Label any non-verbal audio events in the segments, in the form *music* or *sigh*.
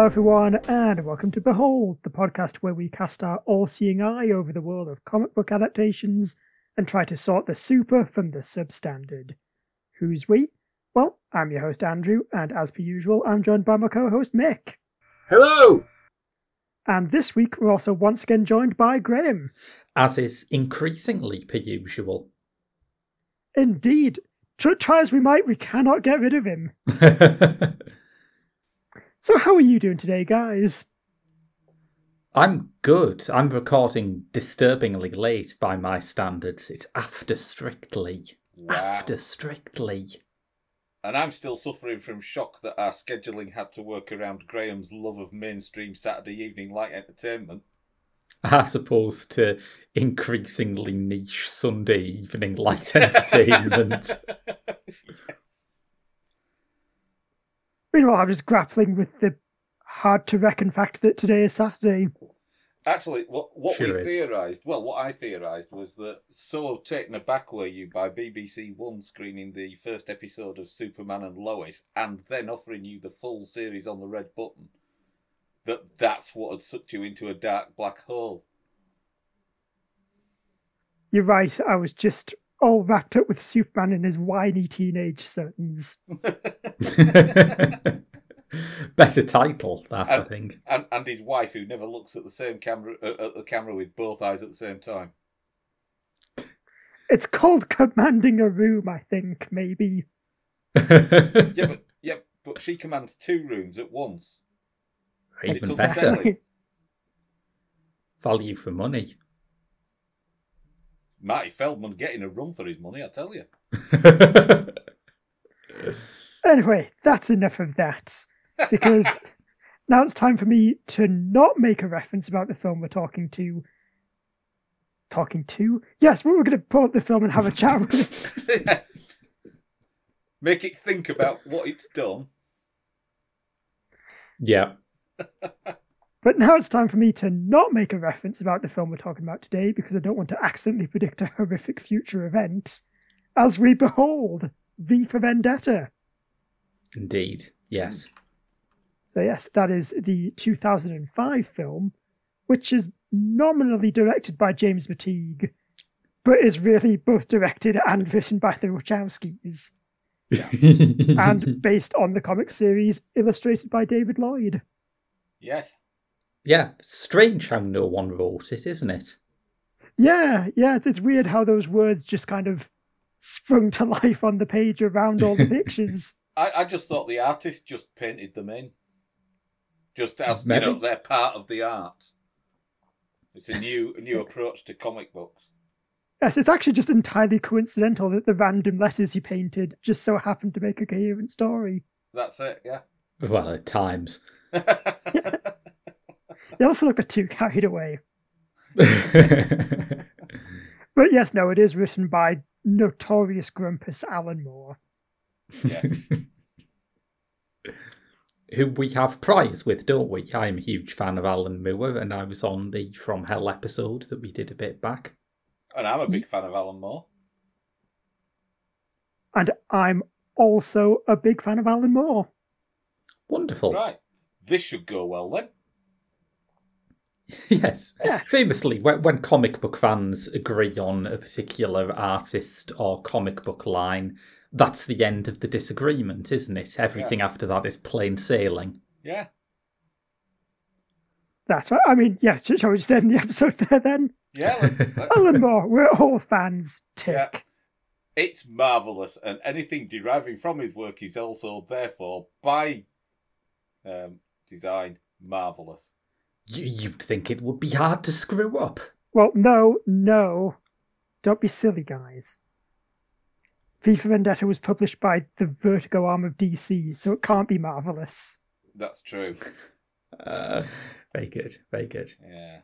Hello, everyone, and welcome to Behold, the podcast where we cast our all seeing eye over the world of comic book adaptations and try to sort the super from the substandard. Who's we? Well, I'm your host, Andrew, and as per usual, I'm joined by my co host, Mick. Hello! And this week, we're also once again joined by Graham. As is increasingly per usual. Indeed. Try as we might, we cannot get rid of him. *laughs* So, how are you doing today, guys? I'm good. I'm recording disturbingly late by my standards. It's after Strictly. Wow. After Strictly. And I'm still suffering from shock that our scheduling had to work around Graham's love of mainstream Saturday evening light entertainment. *laughs* As opposed to increasingly niche Sunday evening light *laughs* entertainment. *laughs* yes. Meanwhile, I'm just grappling with the hard to reckon fact that today is Saturday. Actually, what what Sure we theorised, well, what I theorised was that so taken aback were you by BBC One screening the first episode of Superman and Lois, and then offering you the full series on the red button, that that's what had sucked you into a dark black hole. You're right, I was just all wrapped up with Superman and his whiny teenage sons. *laughs* *laughs* Better title, that I think. and and his wife who never looks at the same camera uh, at the camera with both eyes at the same time. It's called commanding a room, I think, maybe. *laughs* Yeah, but yeah, but she commands two rooms at once. Even better. Value for money. Marty Feldman getting a run for his money, I tell you. *laughs* Anyway, that's enough of that. Because *laughs* now it's time for me to not make a reference about the film we're talking to. Talking to? Yes, we're going to pull up the film and have a chat with it. *laughs* Make it think about what it's done. yeah. But now it's time for me to not make a reference about the film we're talking about today because I don't want to accidentally predict a horrific future event. As we behold V for Vendetta. Indeed. Yes. So, yes, that is the 2005 film, which is nominally directed by James McTeigue, but is really both directed and written by the Wachowskis, *laughs* and based on the comic series illustrated by David Lloyd. Yes. Yeah. Strange how no one wrote it, isn't it? Yeah, yeah, it's, it's weird how those words just kind of sprung to *laughs* life on the page around all the *laughs* pictures. I, I just thought the artist just painted them in. Just as Maybe. you know, they're part of the art. It's a new a new approach to comic books. Yes, it's actually just entirely coincidental that the random letters he painted just so happened to make a coherent story. That's it, yeah. Well, at times. They *laughs* also look a too carried away. *laughs* But yes, no, it is written by notorious grumpus Alan Moore. yes. Who we have prize with, don't we? I'm a huge fan of Alan Moore, and I was on the From Hell episode that we did a bit back. And I'm a big fan of Alan Moore. And I'm also a big fan of Alan Moore. Wonderful. Right. This should go well then. *laughs* Yes. Yeah. Famously, when, when comic book fans agree on a particular artist or comic book line, that's the end of the disagreement, isn't it? Everything after that is plain sailing. Yeah. That's right. I mean, yes, sh- shall we just end the episode there then? Yeah. let- let- Alan Moore, we're all fans. Tick. Yeah. It's marvellous, and anything deriving from his work is also, therefore, by um, design, marvellous. You, you'd think it would be hard to screw up. Well, no, no. Don't be silly, guys. V for Vendetta was published by the Vertigo arm of DC, so it can't be marvelous. That's true. *laughs* Uh, very good, very good. Yeah.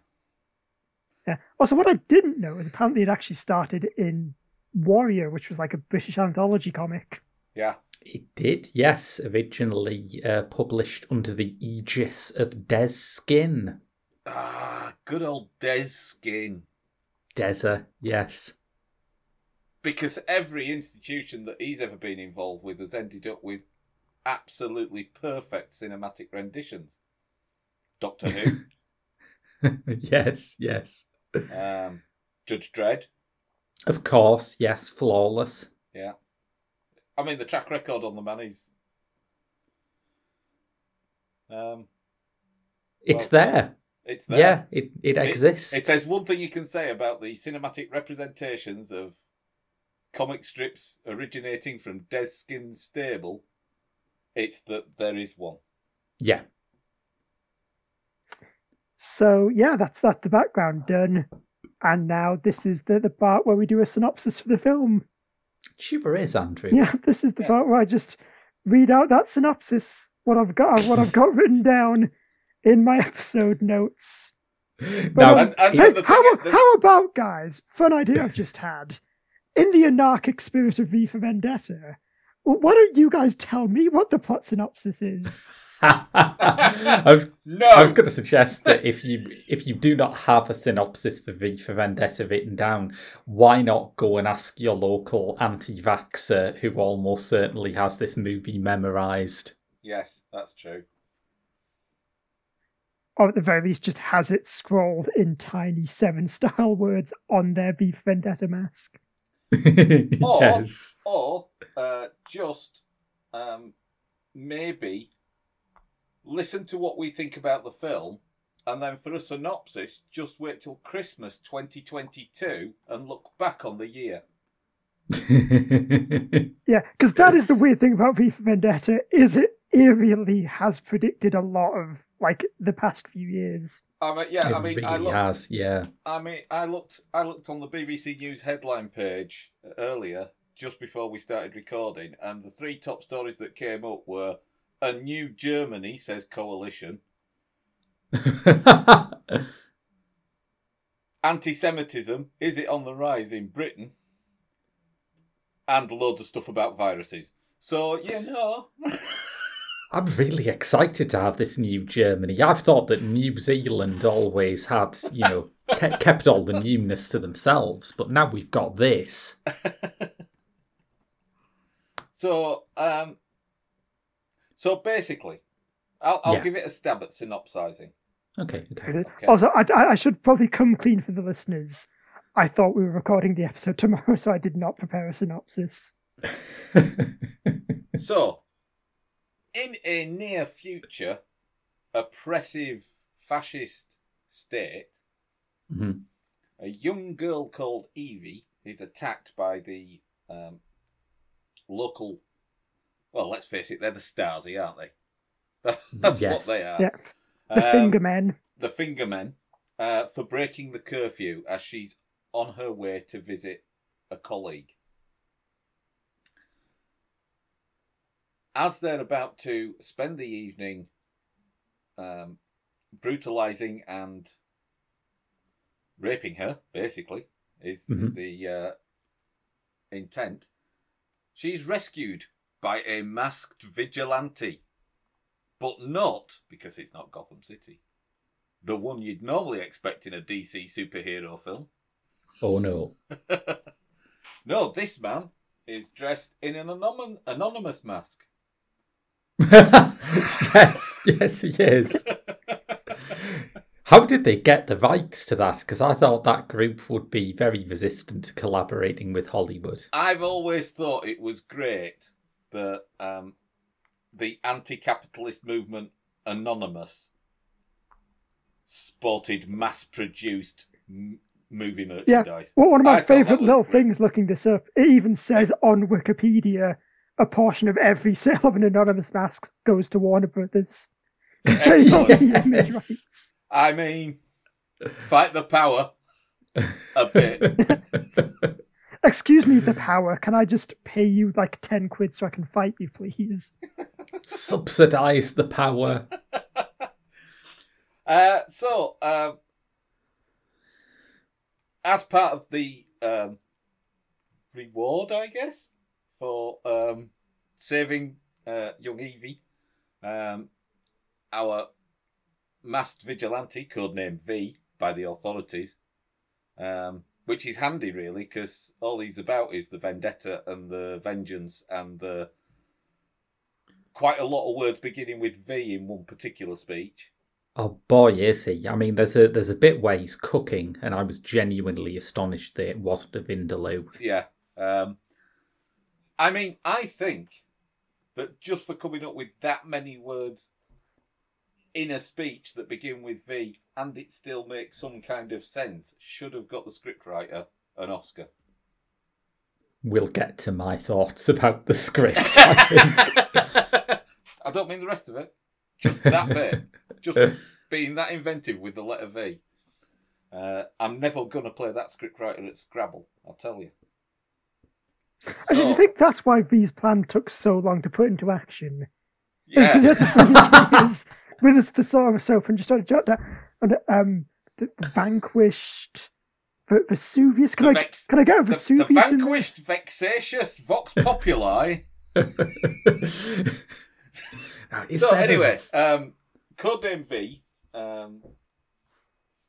Yeah. Also, what I didn't know is apparently it actually started in Warrior, which was like a British anthology comic. Yeah. It did, yes. Originally uh, published under the aegis of Dez Skinn. Ah, good old Dez Skinn. Deza, yes. Because every institution that he's ever been involved with has ended up with absolutely perfect cinematic renditions. Doctor Who, *laughs* yes, yes. um, Judge Dredd. Of course, yes, flawless. Yeah, I mean the track record on the man is. Um, It's Well, there. it's there. Yeah, it, it exists. It, there's one thing you can say about the cinematic representations of comic strips originating from Dez Skinn's stable. It's that there is one. Yeah. So yeah, that's that. The background done, and now this is the the part where we do a synopsis for the film. Sure is, Andrew. Yeah, *laughs* this is the Yeah. part where I just read out that synopsis. What I've got, what I've got written down in my *laughs* episode notes. Now, um, And- and- Hey, the thing how, is- the- how about guys? Fun idea I've just had. In the anarchic spirit of V for Vendetta, w- why don't you guys tell me what the plot synopsis is? *laughs* I was No, I was going to suggest that if you if you do not have a synopsis for V for Vendetta written down, why not go and ask your local anti-vaxer who almost certainly has this movie memorized? yes, that's true. Or at the very least, just has it scrawled in tiny seven style words on their V for Vendetta mask. *laughs* yes. Or uh, just um, maybe listen to what we think about the film, and then for a synopsis, just wait till Christmas 2022 and look back on the year. *laughs* Yeah, because that is the weird thing about V for Vendetta is it eerily has predicted a lot of like the past few years. I mean, yeah, I mean, really I looked, has, yeah. I mean, I looked, I looked on the BBC News headline page earlier, just before we started recording, and the three top stories that came up were a new Germany says coalition, *laughs* anti-Semitism is it on the rise in Britain, and loads of stuff about viruses. So you know, *laughs* I'm really excited to have this new Germany. I've thought that New Zealand always had, you know, *laughs* kept all the newness to themselves, but now we've got this. So um, so basically, I'll, I'll Yeah. give it a stab at synopsizing. Okay, okay. Okay. Also, I, I I should probably come clean for the listeners. I thought we were recording the episode *laughs* tomorrow, so I did not prepare a synopsis. *laughs* So, in a near future oppressive fascist state, Mhm. a young girl called Evey is attacked by the um, local. Well, let's face it, they're the Stasi, aren't they? *laughs* That's Yes. what they are. Yeah. The Um, finger men. the Fingermen uh, for breaking the curfew as she's on her way to visit a colleague. As they're about to spend the evening um, brutalizing and raping her, basically, is, is Mhm. the uh, intent, she's rescued by a masked vigilante. But not because it's not Gotham City the one you'd normally expect in a DC superhero film. oh no. *laughs* No, this man is dressed in an anom- anonymous mask. *laughs* yes, yes, he is. *laughs* How did they get the rights to that? Because I thought that group would be very resistant to collaborating with Hollywood. I've always thought it was great that um, the anti-capitalist movement Anonymous sported mass-produced m- movie merchandise. Yeah. Well, one of my thought favourite little great. things looking this up, it even says on Wikipedia a portion of every *laughs* sale of an anonymous mask goes to Warner Brothers. 'Cause *laughs* they got the Yes. *laughs* image rights. I mean, fight the power a bit. *laughs* Excuse me, the power. Can I just pay you like 10 quid so I can fight you, please? Subsidize the power. *laughs* Uh, so, um, as part of the um, reward, I guess, for um, saving uh, young Evey, um, our masked vigilante, codenamed V by the authorities, um, which is handy really because all he's about is the vendetta and the vengeance and the quite a lot of words beginning with V in one particular speech. Oh boy, is he! I mean, there's a there's a bit where he's cooking, and I was genuinely astonished that it wasn't a Vindaloo. Yeah. Um, I mean, I think that just for coming up with that many words in a speech that begin with V and it still makes some kind of sense should have got the scriptwriter an Oscar. We'll get to my thoughts about the script. I think. *laughs* I don't mean the rest of it. Just that bit. Just being that inventive with the letter V. Uh, I'm never going to play that scriptwriter at Scrabble, I'll tell you. Actually, do you think that's why V's plan took so long to put into action? yeah. Because he had to spend *laughs* years with us the sort of soap and just started jot down and um the, the vanquished V- Vesuvius. Can The I vex- can I get a the, the Vesuvius in vanquished, vexatious Vox Populi. *laughs* So there a- anyway, um, codename V, um,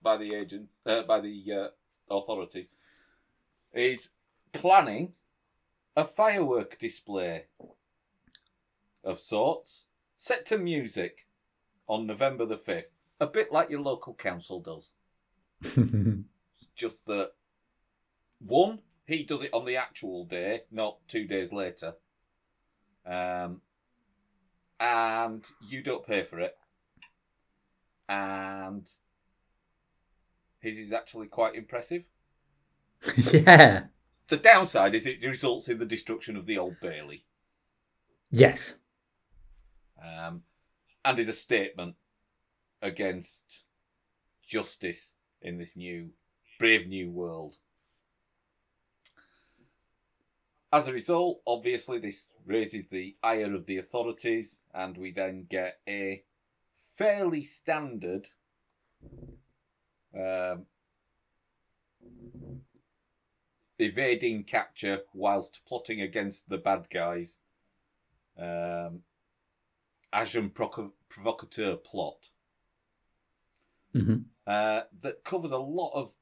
by the agent, uh, by the uh, authorities, is planning a firework display of sorts, set to music, on November the fifth. A bit like your local council does. *laughs* Just that one, he does it on the actual day, not two days later. Um, and you don't pay for it. And his is actually quite impressive. *laughs* yeah. The downside is it results in the destruction of the Old Bailey, Yes. um, and is a statement against justice in this new, brave new world. As a result, obviously, this raises the ire of the authorities, and we then get a fairly standard um, evading capture whilst plotting against the bad guys um, agent proco- provocateur plot hmm uh, that covers a lot of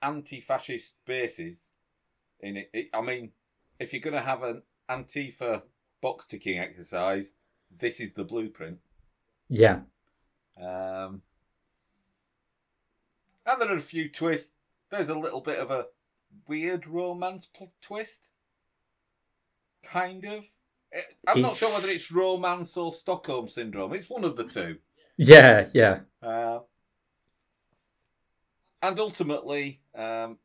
anti-fascist bases in it. it I mean, if you're going to have an Antifa box ticking exercise, this is the blueprint. Yeah. Um, and there are a few twists. There's a little bit of a weird romance pl- twist. Kind of. Eh, I'm not sure whether it's romance or Stockholm syndrome. It's one of the two. Yeah. Yeah. Uh, and ultimately, um,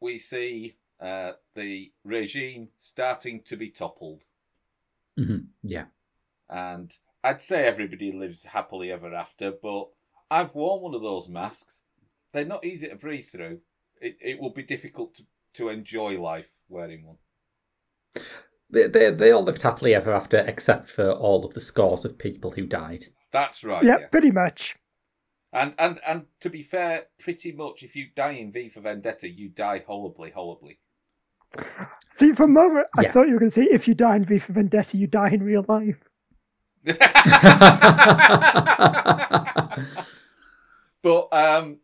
we see uh, the regime starting to be toppled. hmm Yeah. And I'd say everybody lives happily ever after, but I've worn one of those masks. They're not easy to breathe through. It, it will be difficult to, to enjoy life wearing one. They, they, they all lived happily ever after, except for all of the scores of people who died. That's right. yeah, yeah. pretty much. And, and and to be fair, pretty much if you die in V for Vendetta, you die horribly, horribly. See, for a moment, I thought you were going to say if you die in V for Vendetta, you die in real life. *laughs* *laughs* but um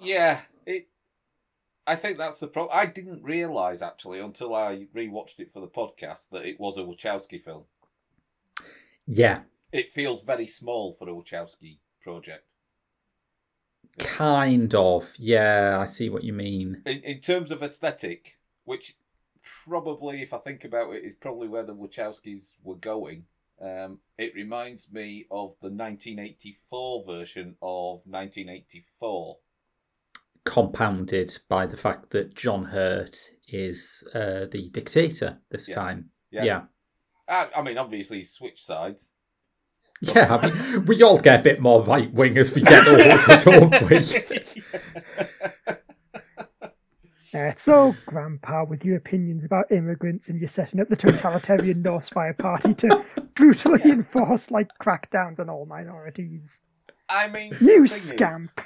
yeah it i think that's the problem i didn't realize actually until i rewatched it for the podcast that it was a wachowski film yeah. it feels very small for a wachowski project Kind of. Yeah. I see what you mean. in, in terms of aesthetic which probably if i think about it is probably where the wachowskis were going um, it reminds me of the 1984 version of 1984 Compounded by the fact that John Hurt is uh, the dictator this Yes. time. Yes. Yeah. I, I mean, obviously, switch switched sides. Yeah, I mean, we all get a bit more right wing as we get older, don't we? *laughs* Uh, so, Grandpa, with your opinions about immigrants and you're setting up the totalitarian *laughs* Norsefire Party to brutally enforce like crackdowns on all minorities. I mean, You the thing is, scamp!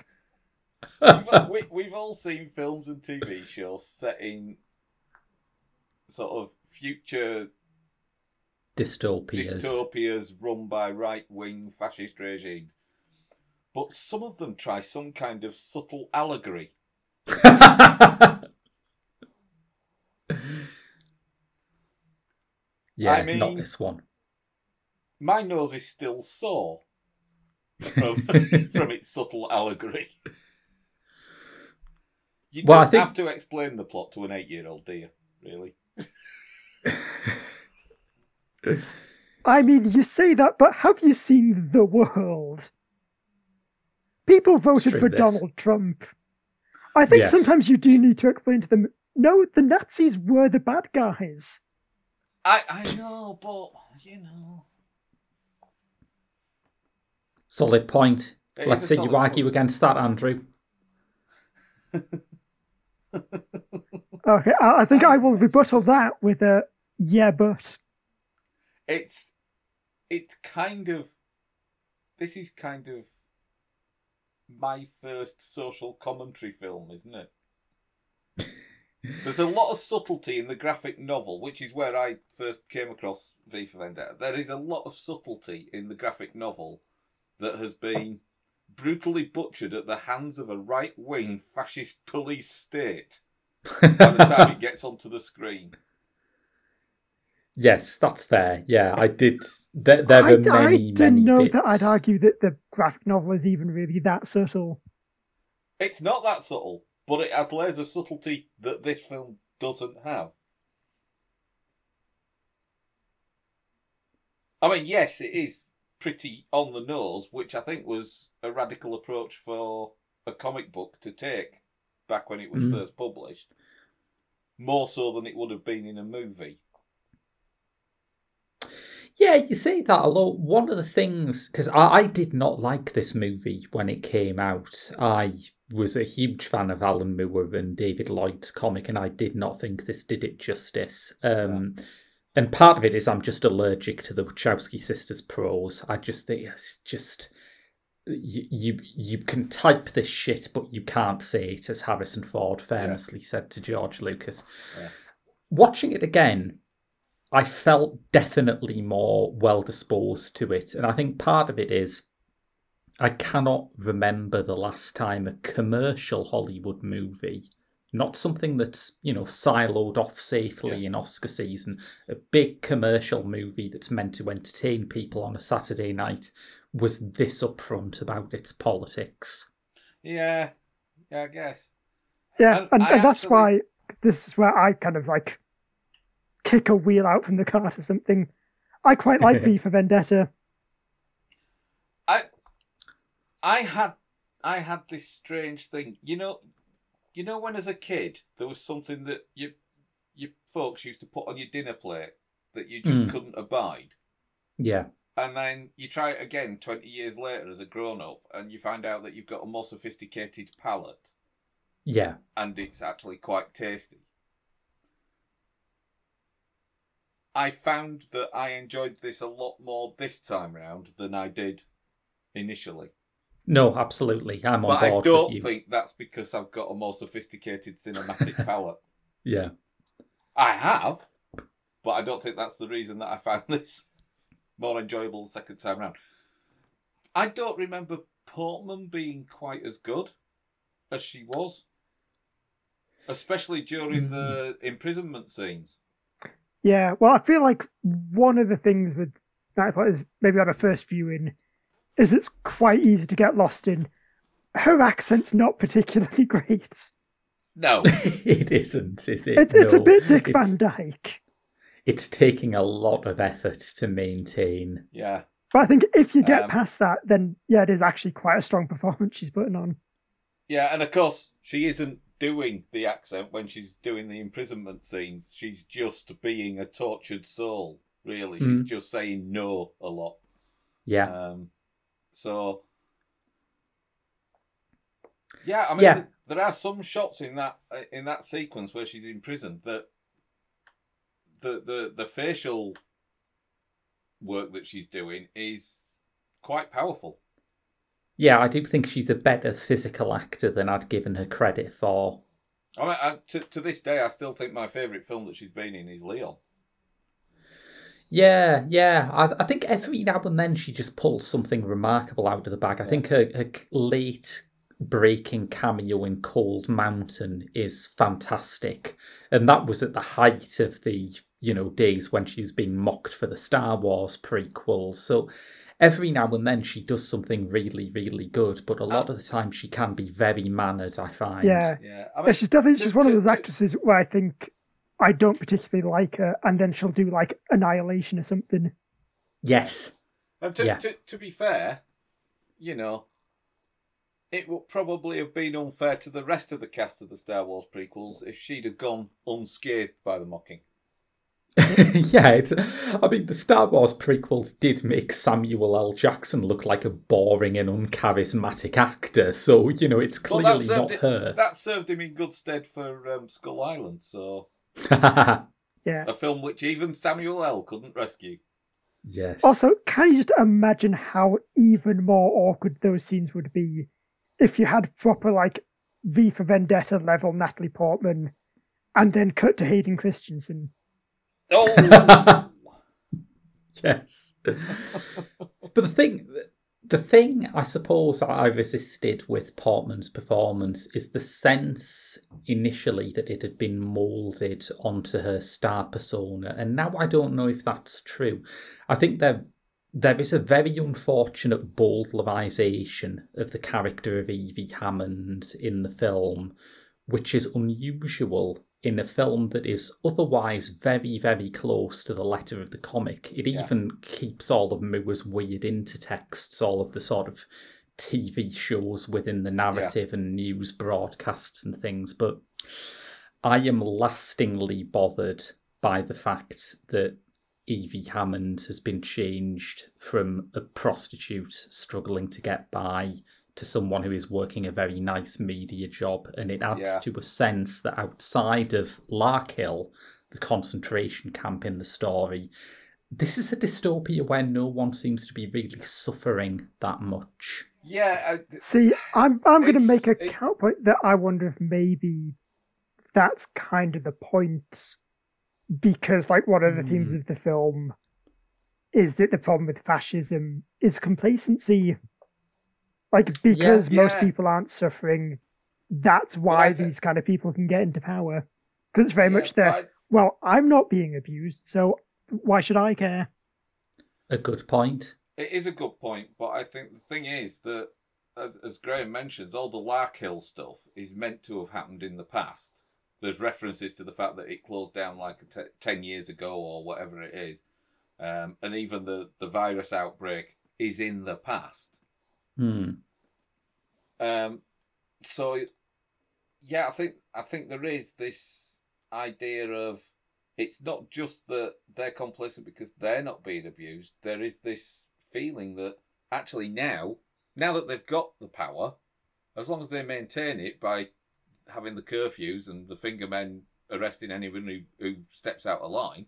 We've, we, *laughs* we've all seen films and TV shows set in sort of future Dystopias. dystopias run by right wing fascist regimes. But some of them try some kind of subtle allegory. *laughs* yeah, I mean- not this one. My nose is still sore *laughs* from from its subtle allegory. You Well, I don't think- have to explain the plot to an eight-year-old, do you? Really? *laughs* I mean, you say that, but have you seen the world? People voted true, for this. Donald Trump. I think Yes. sometimes you do need to explain to them no, the Nazis were the bad guys. I I know, but you know, Solid point. It Let's see you argue point. against that, Andrew. *laughs* Okay, I, I think I will rebuttal that with a yeah, but. it's it's kind of this is kind of my first social commentary film, isn't it? *laughs* There's a lot of subtlety in the graphic novel, which is where I first came across V for Vendetta. There is a lot of subtlety in the graphic novel that has been brutally butchered at the hands of a right wing hmm. fascist police state by the time it *laughs* gets onto the screen. yes, that's fair. Yeah, I did. There, there I, are many, I many don't know bits. that I'd argue that the graphic novel is even really that subtle. It's not that subtle, but it has layers of subtlety that this film doesn't have. I mean, yes, it is pretty on the nose, which I think was a radical approach for a comic book to take back when it was Mm. first published. More so than it would have been in a movie. Yeah, you say that a lot. One of the things, because I, I did not like this movie when it came out. I was a huge fan of Alan Moore and David Lloyd's comic, and I did not think this did it justice. Um, And part of it is I'm just allergic to the Wachowski sisters' prose. I just think it's just. You, you you can type this shit, but you can't say it, as Harrison Ford famously said to George Lucas. Yeah. Watching it again, I felt definitely more well disposed to it. And I think part of it is I cannot remember the last time a commercial Hollywood movie, not something that's, you know, siloed off safely Yeah. in Oscar season, a big commercial movie that's meant to entertain people on a Saturday night was this upfront about its politics. Yeah, yeah, I guess. Yeah, And and, I and that's actually- why this is where I kind of like kick a wheel out from the cart or something. I quite like V *laughs* for Vendetta. I I had I had this strange thing. You know you know when as a kid there was something that you your folks used to put on your dinner plate that you just Mm. couldn't abide. Yeah. And then you try it again twenty years later as a grown up and you find out that you've got a more sophisticated palate Yeah. and it's actually quite tasty. I found that I enjoyed this a lot more this time round than I did initially. No, absolutely. I'm on But I don't with you. think that's because I've got a more sophisticated cinematic *laughs* palette. Yeah. I have, but I don't think that's the reason that I found *laughs* this more enjoyable the second time round. I don't remember Portman being quite as good as she was, especially during the hmm. imprisonment scenes. Yeah, well, I feel like one of the things with Nightbot is maybe on a first viewing is it's quite easy to get lost in. Her accent's not particularly *laughs* great. No, *laughs* it isn't, is it? It's, it's a bit Dick It's- Van Dyke. It's taking a lot of effort to maintain. yeah, But I think if you get Um, past that, then yeah, it is actually quite a strong performance she's putting on. yeah, and of course she isn't doing the accent when she's doing the imprisonment scenes. She's just being a tortured soul. Really, she's Mm. just saying no a lot. Yeah. Um, so, yeah, I mean, Yeah. th- there are some shots in that uh, in that sequence where she's in prison that the the the facial work that she's doing is quite powerful. Yeah, I do think she's a better physical actor than I'd given her credit for. I mean, I, to to this day, I still think my favourite film that she's been in is Leon. Yeah, yeah. I, I think every now and then she just pulls something remarkable out of the bag. I think her, her late breaking cameo in Cold Mountain is fantastic. And that was at the height of the, you know, days when she was being mocked for the Star Wars prequels. So every now and then she does something really, really good, but a lot of the time she can be very mannered. I find. Yeah, Yeah, I yeah, she's definitely she's one of those actresses where I think I don't particularly like her, and then she'll do like Annihilation or something. Yes. And to, Yeah. to, to be fair, you know, it would probably have been unfair to the rest of the cast of the Star Wars prequels if she'd have gone unscathed by the mocking. *laughs* yeah, it's, I mean, the Star Wars prequels did make Samuel L. Jackson look like a boring and uncharismatic actor, so, you know, it's Well, clearly that not served, her. that served him in good stead for um, Skull Island, so *laughs* Yeah. a film which even Samuel L. couldn't rescue. yes. Also, can you just imagine how even more awkward those scenes would be if you had proper like V for Vendetta level Natalie Portman, and then cut to Hayden Christensen? Oh, *laughs* yes. *laughs* but the thing, the thing I suppose I resisted with Portman's performance is the sense initially that it had been moulded onto her star persona, and now I don't know if that's true. I think there there is a very unfortunate bowdlerization of the character of Evey Hammond in the film, which is unusual in a film that is otherwise very, very close to the letter of the comic. It Yeah. even keeps all of Moore's weird intertexts, all of the sort of TV shows within the narrative and news broadcasts and things. But I am lastingly bothered by the fact that Evey Hammond has been changed from a prostitute struggling to get by to someone who is working a very nice media job, and it adds Yeah. to a sense that outside of Larkhill, the concentration camp in the story, this is a dystopia where no one seems to be really suffering that much. yeah. I, See, I'm I'm going to make a it- counterpoint that I wonder if maybe that's kind of the point, because like one of the themes Hmm. of the film is that the problem with fascism is complacency. Like because most Yeah. people aren't suffering, that's why thi- these kind of people can get into power. Because it's very yeah, much the I- well, I'm not being abused, so why should I care? A good point. It is a good point, but I think the thing is that, as, as Graham mentions, all the Larkhill stuff is meant to have happened in the past. There's references to the fact that it closed down like a te- 10 years ago or whatever it is. Um, and even the, the virus outbreak is in the past. Hmm. Um, so, yeah, I think I think there is this idea of it's not just that they're complicit because they're not being abused. There is this feeling that actually now, now that they've got the power, as long as they maintain it by having the curfews and the finger men arresting anyone who, who steps out of line,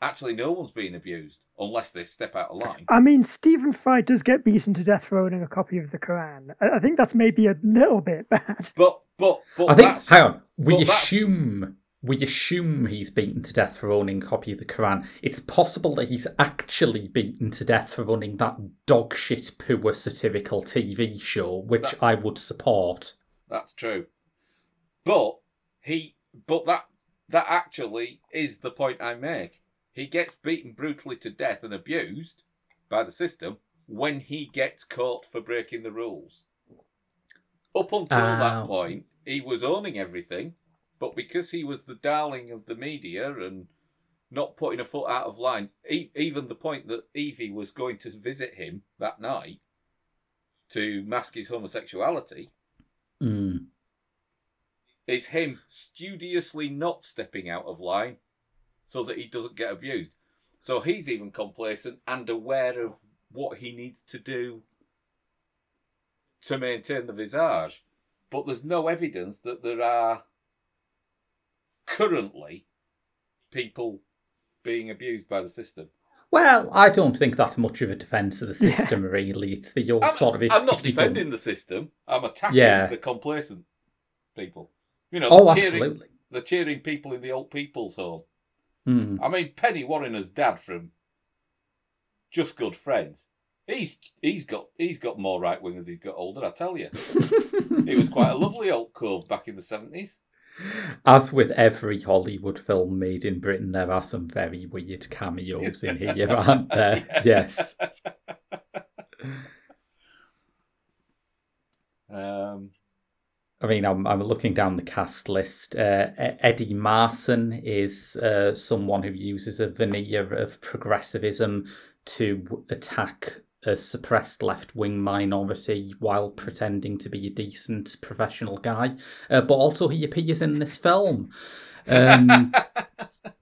actually no one's being abused unless they step out of line. I mean, Stephen Fry does get beaten to death for owning a copy of the Quran. I I think that's maybe a little bit *laughs* bad. But but but I think. that's, Hang on. We assume we assume he's beaten to death for owning a copy of the Quran. It's possible that he's actually beaten to death for running that dog shit poor satirical TV show, which That- I would support. That's true. But he but that that actually is the point I make. He gets beaten brutally to death and abused by the system when he gets caught for breaking the rules. Up until that point, he was owning everything, but because he was the darling of the media and not putting a foot out of line, e- even the point that Evey was going to visit him that night to mask his homosexuality, Mm. is him studiously not stepping out of line so that he doesn't get abused. So he's even complacent and aware of what he needs to do to maintain the visage. But there's no evidence that there are currently people being abused by the system. Well, I don't think that's much of a defence of the Yeah. system, really. It's the old I'm, sort of. If, I'm not if don't- defending the system. I'm attacking Yeah. the complacent people. You know, Oh, cheering, absolutely. the cheering people in the old people's home. Mm. I mean, Penny Warrender's dad from Just Good Friends. He's he's got he's got more right wing as he's got older. I tell you, *laughs* he was quite a lovely old cove back in the seventies. As with every Hollywood film made in Britain, there are some very weird cameos in here, *laughs* aren't there? Yes. *laughs* Um, I mean, I'm, I'm looking down the cast list. Uh, Eddie Marsan is uh, someone who uses a veneer of progressivism to attack a suppressed left wing minority while pretending to be a decent professional guy. Uh, but also, he appears in this film. Um, *laughs*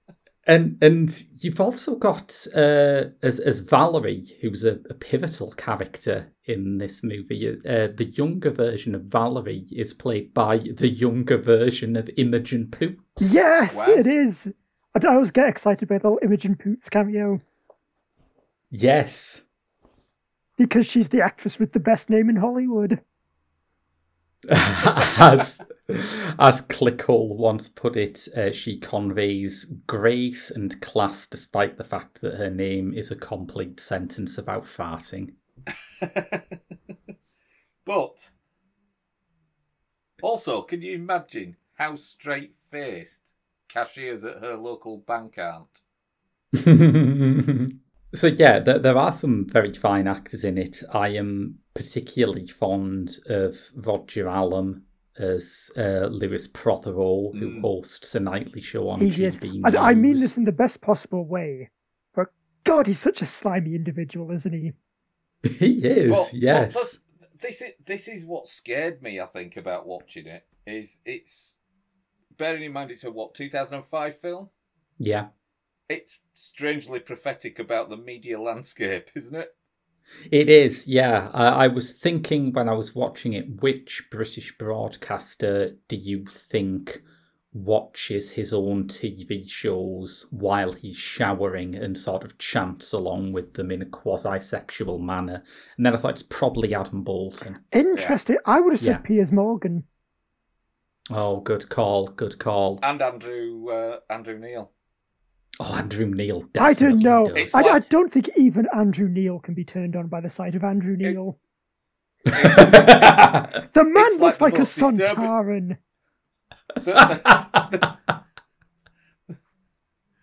and and you've also got uh, as as Valerie, who's a, a pivotal character in this movie. Uh, the younger version of Valerie is played by the younger version of Imogen Poots. Yes, Wow. it is. I I always get excited by the little Imogen Poots cameo Yes. because she's the actress with the best name in Hollywood. As as Clickhole once put it, uh, she conveys grace and class despite the fact that her name is a complete sentence about farting. *laughs* but also, can you imagine how straight faced cashiers at her local bank aren't? *laughs* so yeah, there, there are some very fine actors in it. I am particularly fond of Roger Allam as uh, Lewis Prothero, who Mm. hosts a nightly show on He is. GB I, I mean this in the best possible way. But God, he's such a slimy individual, isn't he? *laughs* he is, But- but yes. that's- this is this is what scared me. I think about watching it is it's bearing in mind it's a what 2005 film. yeah. It's strangely prophetic about the media landscape, *laughs* isn't it? It is, yeah. I, I was thinking when I was watching it, which British broadcaster do you think watches his own TV shows while he's showering and sort of chants along with them in a quasi sexual manner? And then I thought it's probably Adam Boulton. Interesting. I would have said Yeah. Piers Morgan. Oh, good call, good call. And Andrew uh, Andrew Neil. Oh, Andrew Neil. I don't know. does. I, I don't think even Andrew Neil can be turned on by the sight of Andrew Neil. *laughs* the man it's looks like like, the a most disturbing- Sontaran. *laughs*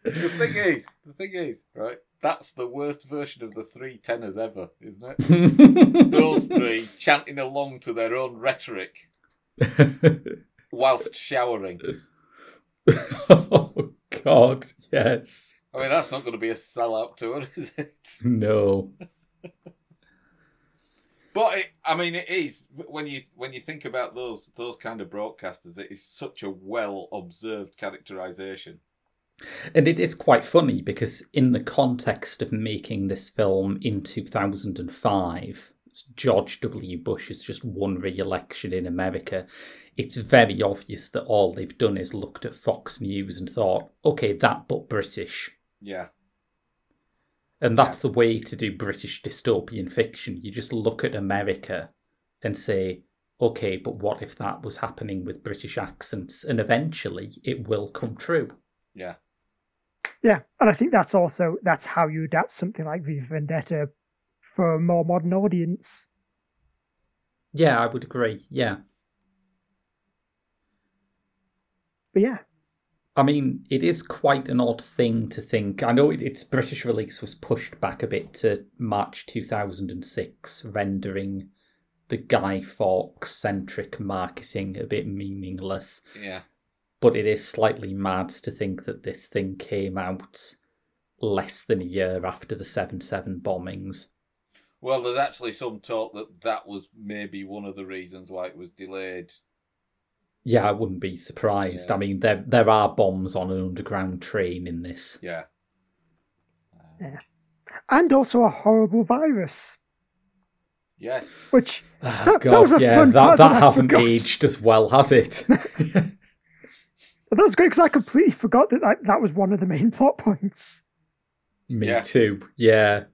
The thing is, the thing is, right? That's the worst version of the three tenors ever, isn't it? *laughs* Those three chanting along to their own rhetoric whilst showering. oh God, *laughs* yes. I mean, that's not going to be a sellout tour, *laughs* is it? No. But it, I mean, it is when you when you think about those those kind of broadcasters. It is such a well observed characterization. And it is quite funny because, in the context of making this film in 2005, George W. Bush has just won re election in America. It's very obvious that all they've done is looked at Fox News and thought, okay, that but British. Yeah, And that's the way to do British dystopian fiction. You just look at America and say, okay, but what if that was happening with British accents? And eventually it will come true. yeah, Yeah, and I think that's also that's how you adapt something like V Vendetta for a more modern audience. Yeah, I would agree. Yeah. But yeah, I mean, it is quite an odd thing to think. I know it, its British release was pushed back a bit to March 2006, rendering the Guy Fawkes centric marketing a bit meaningless. yeah. But it is slightly mad to think that this thing came out less than a year after the 7 7 bombings. Well, there's actually some talk that that was maybe one of the reasons why it was delayed. Yeah, I wouldn't be surprised. Yeah. I mean, there there are bombs on an underground train in this. Yeah, Yeah. and also a horrible virus, yes. which Oh, That- that was a yeah, fun that, part that that hasn't forgot. aged as well, has it? but *laughs* *laughs* that was great because I completely forgot that that, that was one of the main plot points. Me Yeah. too. Yeah.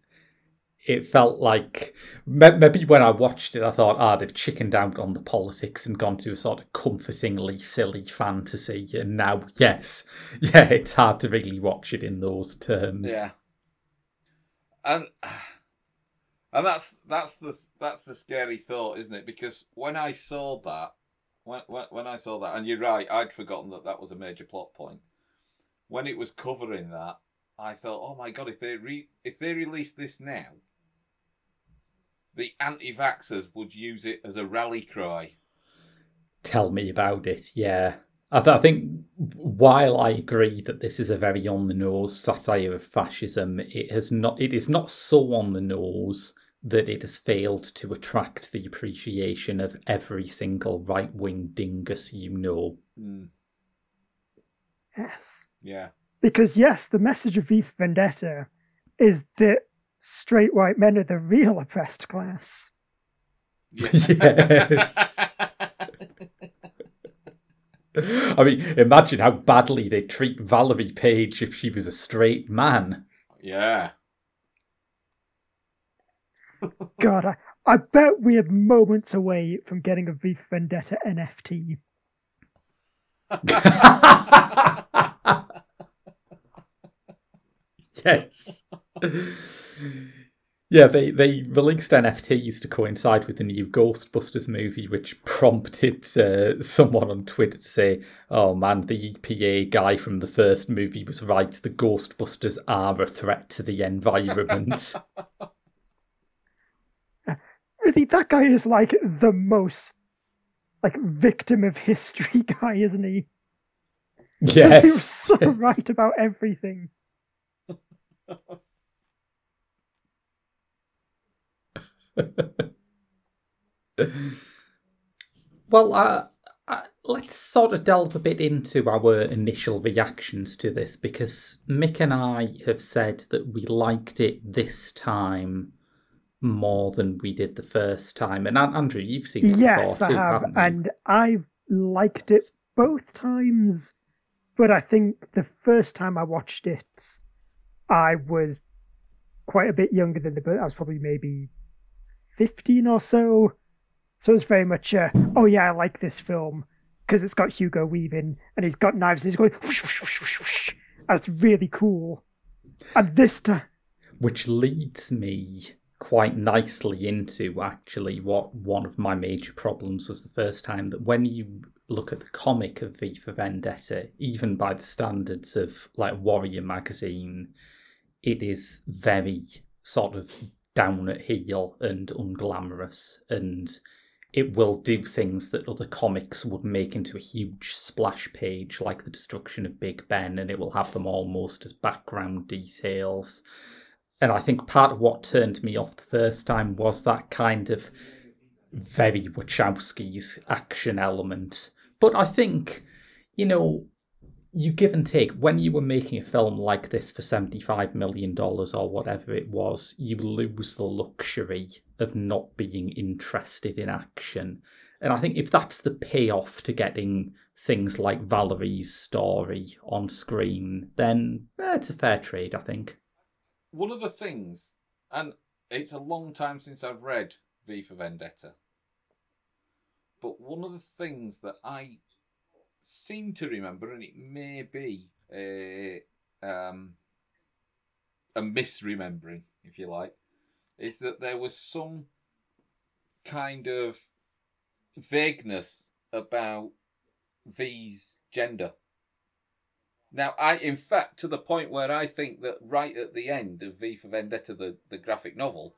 It felt like maybe when I watched it, I thought, ah, they've chickened out on the politics and gone to a sort of comfortingly silly fantasy. And now, yes, *laughs* yeah, it's hard to really watch it in those terms. Yeah. And *sighs* and that's that's the that's the scary thought, isn't it? Because when I saw that, when, when when I saw that, and you're right, I'd forgotten that that was a major plot point. When it was covering that, I thought, oh my god, if they re- if they release this now, the anti-vaxxers would use it as a rally cry. Tell me about it. Yeah, I, th- I think while I agree that this is a very on the nose satire of fascism, it has not. It is not so on the nose that it has failed to attract the appreciation of every single right wing dingus you know. Mm, Yes. yeah. Because, yes, the message of V for Vendetta is that straight white men are the real oppressed class. *laughs* Yes. *laughs* I mean, imagine how badly they'd treat Valerie Page if she was a straight man. yeah. *laughs* God, I, I bet we're moments away from getting a V for Vendetta NFT. yes. *laughs* Yeah, they, they released NFTs to coincide with the new Ghostbusters movie, which *laughs* prompted uh, someone on Twitter to say, oh man, the EPA guy from the first movie was right. The Ghostbusters are a threat to the environment. *laughs* Really, that guy is like the most like victim of history guy, isn't he? 'Cause he was so right about everything. *laughs* Well, uh, uh, let's sort of delve a bit into our initial reactions to this because Mick and I have said that we liked it this time more than we did the first time. And An- Andrew, you've seen it Yes, before I too, have, haven't you? and I've liked it both times. But I think the first time I watched it, I was quite a bit younger than the. I was probably maybe fifteen or so. So it's very much, uh, oh yeah, I like this film because it's got Hugo Weaving and he's got knives and he's going whoosh, whoosh, whoosh, whoosh, whoosh, and it's really cool. And this time, Which leads me quite nicely into actually what one of my major problems was the first time that when you look at the comic of V for Vendetta, even by the standards of like Warrior magazine, it is very sort of down at heel and unglamorous and it will do things that other comics would make into a huge splash page like the destruction of Big Ben and it will have them almost as background details. And I think part of what turned me off the first time was that kind of very Wachowski's action element. But I think, you know, you give and take. When you were making a film like this for $75 million or whatever it was, you lose the luxury of not being interested in action. And I think if that's the payoff to getting things like Valerie's story on screen, then eh, it's a fair trade, I think. One of the things, and it's a long time since I've read V for Vendetta, but one of the things that I seem to remember, and it may be a um, a misremembering, if you like, is that there was some kind of vagueness about V's gender. Now, I, in fact, to the point where I think that right at the end of V for Vendetta, the, the graphic novel,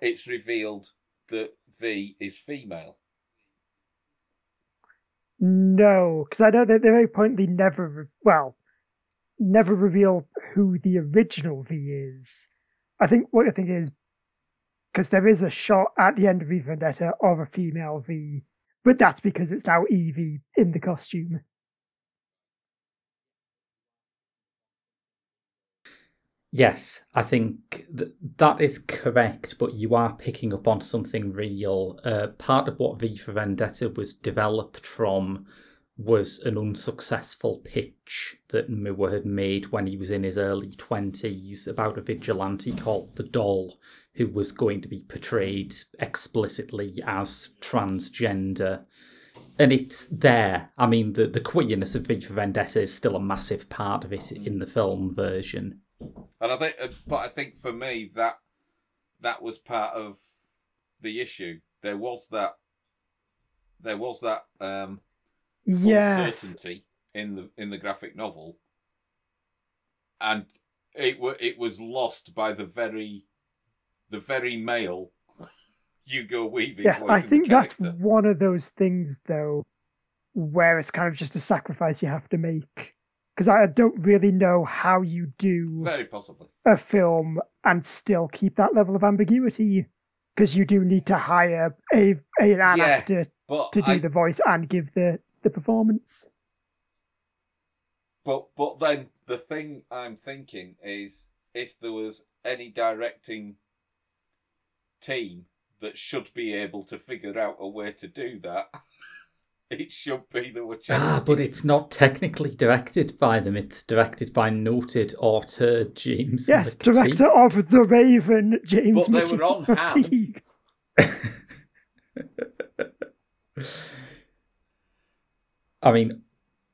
it's revealed that V is female. No, because I know that they the very pointedly never, re- well, never reveal who the original V is. I think what I think is because there is a shot at the end of V Vendetta of a female V, but that's because it's now Evey in the costume. Yes, I think th- that is correct, but you are picking up on something real. Uh, part of what V for Vendetta was developed from was an unsuccessful pitch that Moore had made when he was in his early 20s about a vigilante called the Doll, who was going to be portrayed explicitly as transgender. And it's there. I mean, the, the queerness of V for Vendetta is still a massive part of it in the film version. And I think, uh, but I think for me that that was part of the issue. There was that there was that um, Yes. uncertainty in the in the graphic novel, and it wa it was lost by the very the very male *laughs* Hugo Weaving. Yeah, I think that's one of those things, though, where it's kind of just a sacrifice you have to make. Because I don't really know how you do very possibly. a film and still keep that level of ambiguity. Because you do need to hire a, a an Yeah, actor to do I, the voice and give the, the performance. but but then the thing I'm thinking is if there was any directing team that should be able to figure out a way to do that, *laughs* it should be the Wachowskis. Ah, but it's not technically directed by them. It's directed by noted author James. Yes, McTeigue. director of The Raven, James But they were on hand. McTeigue. *laughs* I mean,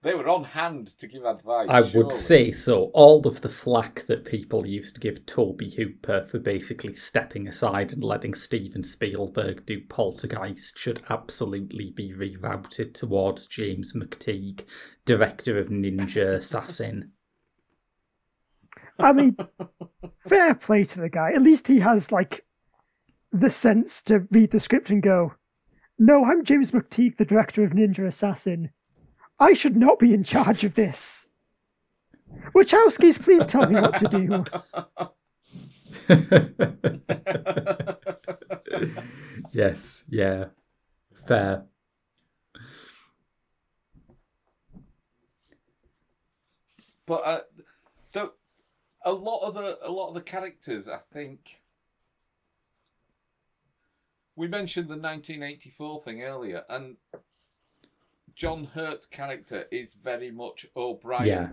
They were on hand to give advice. I surely. would say so. All of the flack that people used to give Tobe Hooper for basically stepping aside and letting Steven Spielberg do Poltergeist should absolutely be rerouted towards James McTeigue, director of Ninja Assassin. I mean, fair play to the guy. At least he has like the sense to read the script and go, "No, I'm James McTeigue, the director of Ninja Assassin. I should not be in charge of this." Wachowskis, please tell me what to do. *laughs* yes, yeah, fair. But uh, the, a lot of the a lot of the characters, I think. We mentioned the 1984 thing earlier, and John Hurt's character is very much O'Brien Yeah.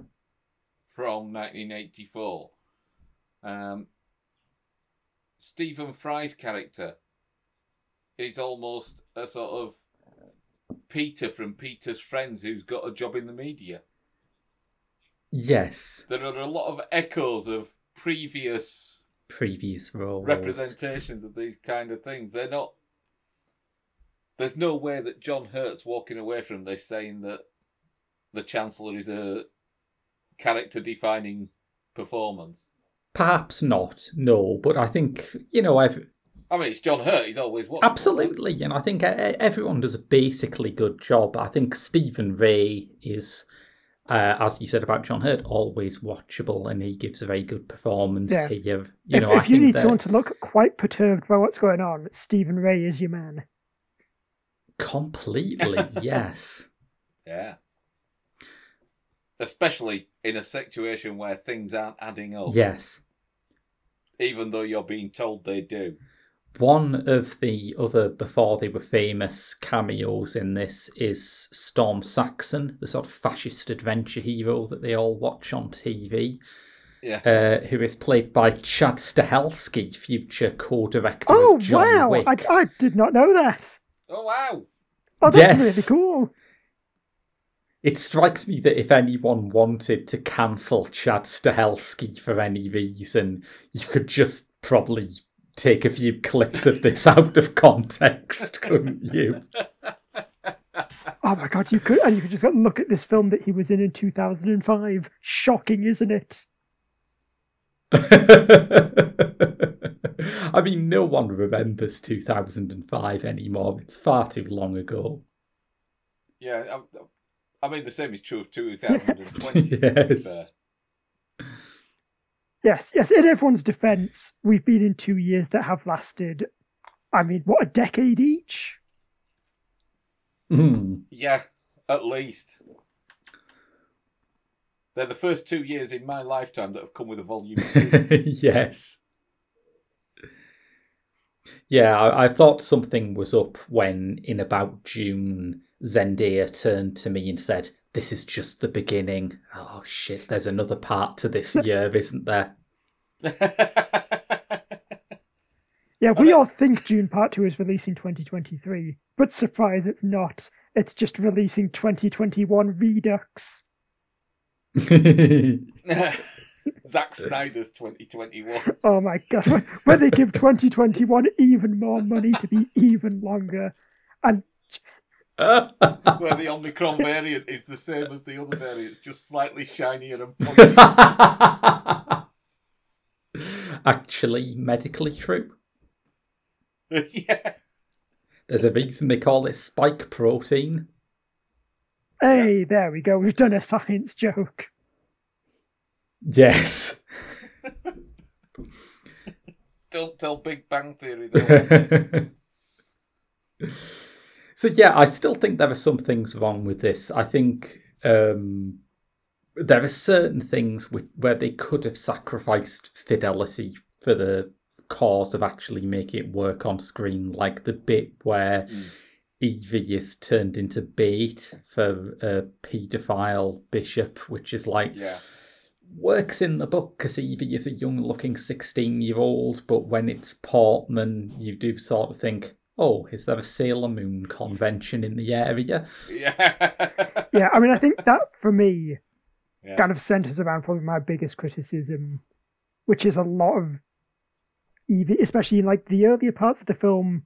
from 1984. Um, Stephen Fry's character is almost a sort of Peter from Peter's Friends who's got a job in the media. Yes, There are a lot of echoes of previous previous roles. representations of these kind of things. They're not. There's no way that John Hurt's walking away from this saying that the Chancellor is a character defining performance. Perhaps not, no, but I think, you know, I've I mean, it's John Hurt. He's always watched. Absolutely, and I think everyone does a basically good job. I think Stephen Rea is, uh, as you said about John Hurt, always watchable, and he gives a very good performance Yeah. here. You if know, I if you think need that someone to look quite perturbed by what's going on, Stephen Rea is your man. Completely, *laughs* yes, Yeah. Especially in a situation where things aren't adding up, yes. even though you're being told they do. One of the other before they were famous cameos in this is Storm Saxon, the sort of fascist adventure hero that they all watch on TV. Yeah. uh, who is played by Chad Stahelski, future co-director Oh of John wow! Wick. I, I did not know that. Oh wow! Oh, that's Yes. really cool. It strikes me that if anyone wanted to cancel Chad Stahelski for any reason, you could just probably take a few clips of this *laughs* out of context, couldn't you? Oh my god, you could, and you could just go look at this film that he was in in 2005. Shocking, isn't it? *laughs* *laughs* I mean, no one remembers 2005 anymore. It's far too long ago. Yeah, I, I mean the same is true of 2020. to be yes. Yes, yes. In everyone's defence, we've been in two years that have lasted. I mean, what a decade each. Hmm. Yeah, at least. They're the first two years in my lifetime that have come with a volume two. *laughs* yes. Yeah, I, I thought something was up when, in about June, Zendaya turned to me and said, This is just the beginning. Oh shit, there's another part to this *laughs* year, isn't there? *laughs* Yeah, we all think Dune Part 2 is releasing 2023, but surprise, it's not. It's just releasing 2021 Redux. *laughs* *laughs* Zack Snyder's 2021. Oh my god, when- when they give 2021 even more money to be even longer. And *laughs* where the Omicron variant is the same as the other variants, just slightly shinier and pointier. *laughs* Actually, medically true. yeah. There's a reason they call it spike protein. Hey, there we go. We've done a science joke. Yes. *laughs* Don't tell Big Bang Theory though. *laughs* so yeah, I still think there are some things wrong with this. I think um, there are certain things with, where they could have sacrificed fidelity for the cause of actually making it work on screen, like the bit where Mm. Evey is turned into bait for a paedophile bishop, which is like yeah. Works in the book because Evey is a young looking 16 year old, but when it's Portman, you do sort of think, oh, is there a Sailor Moon convention in the area? Yeah. Yeah, I mean, I think that for me yeah. kind of centers around probably my biggest criticism, which is a lot of Evey, especially in like the earlier parts of the film,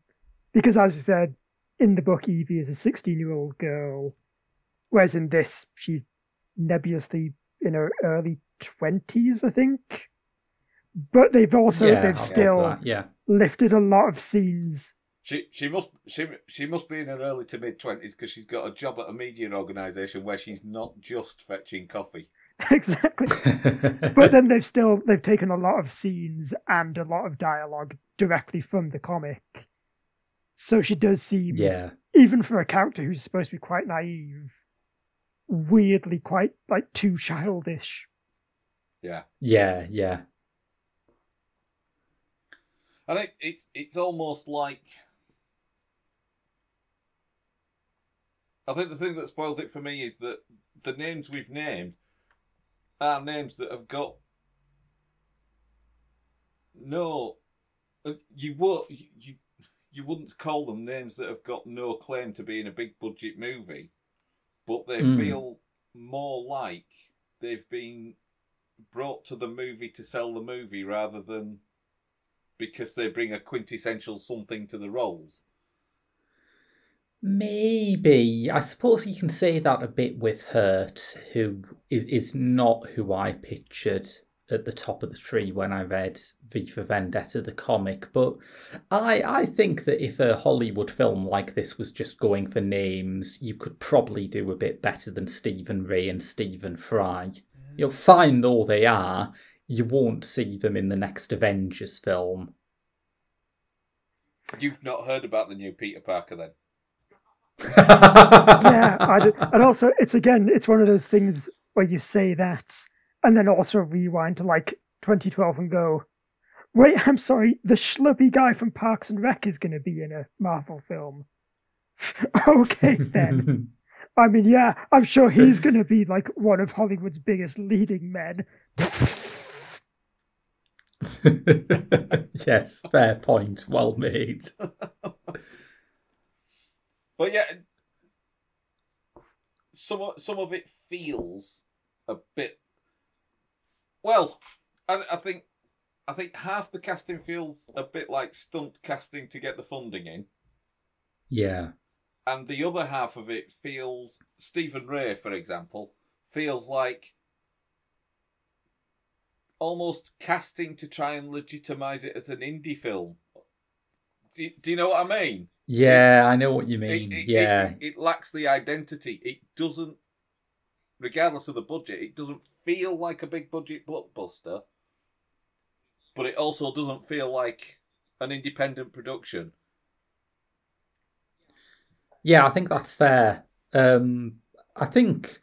because as I said, in the book, Evey is a 16 year old girl, whereas in this, she's nebulously in her early 20s, I think. But they've also, yeah, they've give still yeah. lifted a lot of scenes. She she must she she must be in her early to mid twenties because she's got a job at a media organisation where she's not just fetching coffee. *laughs* exactly. *laughs* but then they've still they've taken a lot of scenes and a lot of dialogue directly from the comic so she does seem yeah. even for a character who's supposed to be quite naive weirdly quite like too childish Yeah, Yeah, yeah. and it, it's it's almost like I think the thing that spoils it for me is that the names we've named are names that have got no. You would you you wouldn't call them names that have got no claim to being a big budget movie, but they Mm. feel more like they've been brought to the movie to sell the movie rather than because they bring a quintessential something to the roles. Maybe. I suppose you can say that a bit with Hurt, who is, is not who I pictured at the top of the tree when I read V for Vendetta, the comic. But I, I think that if a Hollywood film like this was just going for names, you could probably do a bit better than Stephen Rea and Stephen Fry. You know, fine though they are, you won't see them in the next Avengers film. You've not heard about the new Peter Parker then? *laughs* yeah I do- and also it's again it's one of those things where you say that and then also rewind to like 2012 and go wait i'm sorry the schlubby guy from parks and rec is going to be in a marvel film *laughs* okay then *laughs* i mean yeah i'm sure he's *laughs* going to be like one of hollywood's biggest leading men yes, fair point. Well made. But yeah, some of, some of it feels a bit. Well, I, I think I think half the casting feels a bit like stunt casting to get the funding in, Yeah. and the other half of it feels Stephen Rea, for example, feels like almost casting to try and legitimize it as an indie film. Do you, do you know what I mean? Yeah, I know what you mean. it, yeah. it, it lacks the identity. It doesn't, regardless of the budget, it doesn't feel like a big budget blockbuster. But it also doesn't feel like an independent production. Yeah, I think that's fair. Um, I think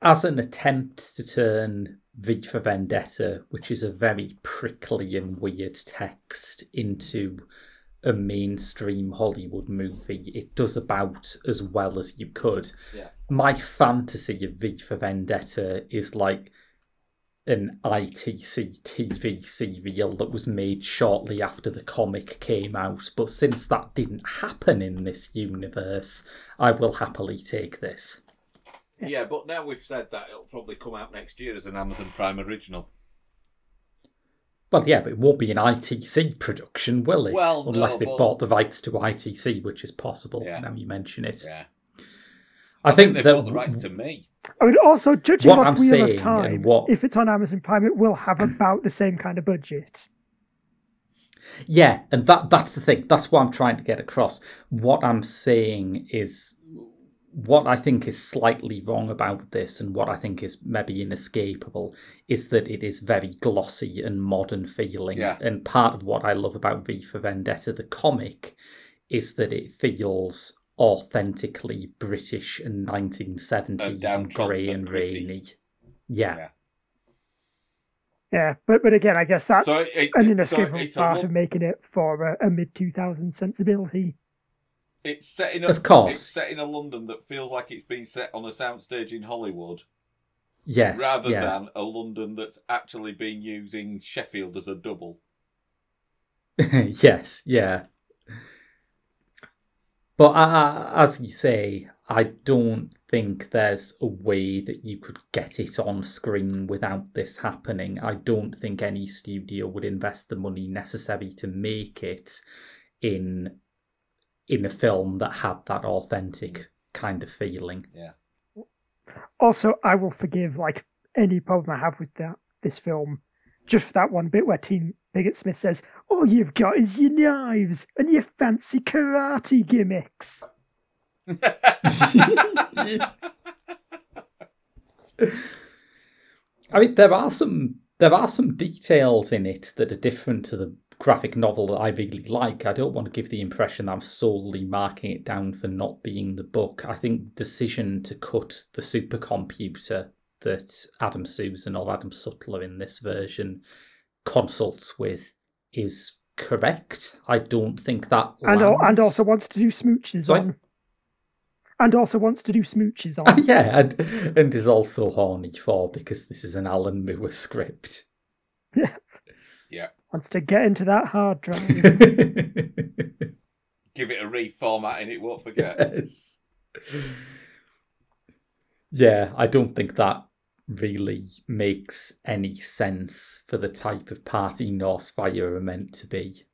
as an attempt to turn V for Vendetta, which is a very prickly and weird text, into a mainstream Hollywood movie, it does about as well as you could. Yeah. My fantasy of V for Vendetta is like an ITC TV serial that was made shortly after the comic came out, but since that didn't happen in this universe, I will happily take this. Yeah. but now we've said that, it'll probably come out next year as an Amazon Prime original. Well, yeah, but it won't be an ITC production, will it? Well, no, Unless they but- bought the rights to ITC, which is possible Yeah. now you mention it. Yeah. I think They've that got the rights to me. I mean, also judging What off I'm Wheel saying of Time, what- if it's on Amazon Prime, it will have about the same kind of budget. Yeah, and that that's the thing. That's what I'm trying to get across. What I'm saying is what I think is slightly wrong about this and what I think is maybe inescapable is that it is very glossy and modern feeling. Yeah. And part of what I love about V for Vendetta, the comic, is that it feels authentically British and 1970s and grey and and rainy. Yeah. Yeah. Yeah, but but again, I guess that's So it- it- an inescapable it's a part lo- of making it for a, a mid 2000s sensibility. It's set in a, Of course. It's set in a London that feels like it's been set on a soundstage in Hollywood, Yes. rather yeah. than a London that's actually been using Sheffield as a double. *laughs* yes, yeah. But uh, as you say, I don't think there's a way that you could get it on screen without this happening. I don't think any studio would invest the money necessary to make it in in a film that had that authentic kind of feeling. Yeah. Also, I will forgive like any problem I have with that this film, just that one bit where Team Bigot Smith says, "All you've got is your knives and your fancy karate gimmicks." *laughs* I mean, there are some there are some details in it that are different to the graphic novel that I really like. I don't want to give the impression that I'm solely marking it down for not being the book. I think the decision to cut the supercomputer that Adam Susan or Adam Sutler in this version consults with is correct. I don't think that And al- and also wants to do smooches Sorry? on. And also wants to do smooches on. *laughs* yeah, and, and is also horny for because this is an Alan Moore script. *laughs* Yeah. Yeah. Wants to get into that hard drive. *laughs* Give it a reformat and it won't forget. yes. Yeah, I don't think that really makes any sense for the type of party Norsefire are meant to be.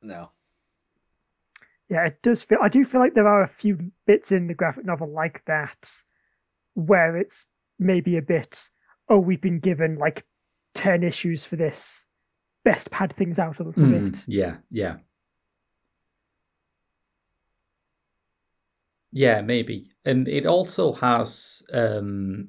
No. Yeah, it does feel. I do feel like there are a few bits in the graphic novel like that, where it's maybe a bit. Oh, we've been given like ten issues for this. Best pad things out a little Mm, bit. yeah, yeah. Yeah, maybe. And it also has um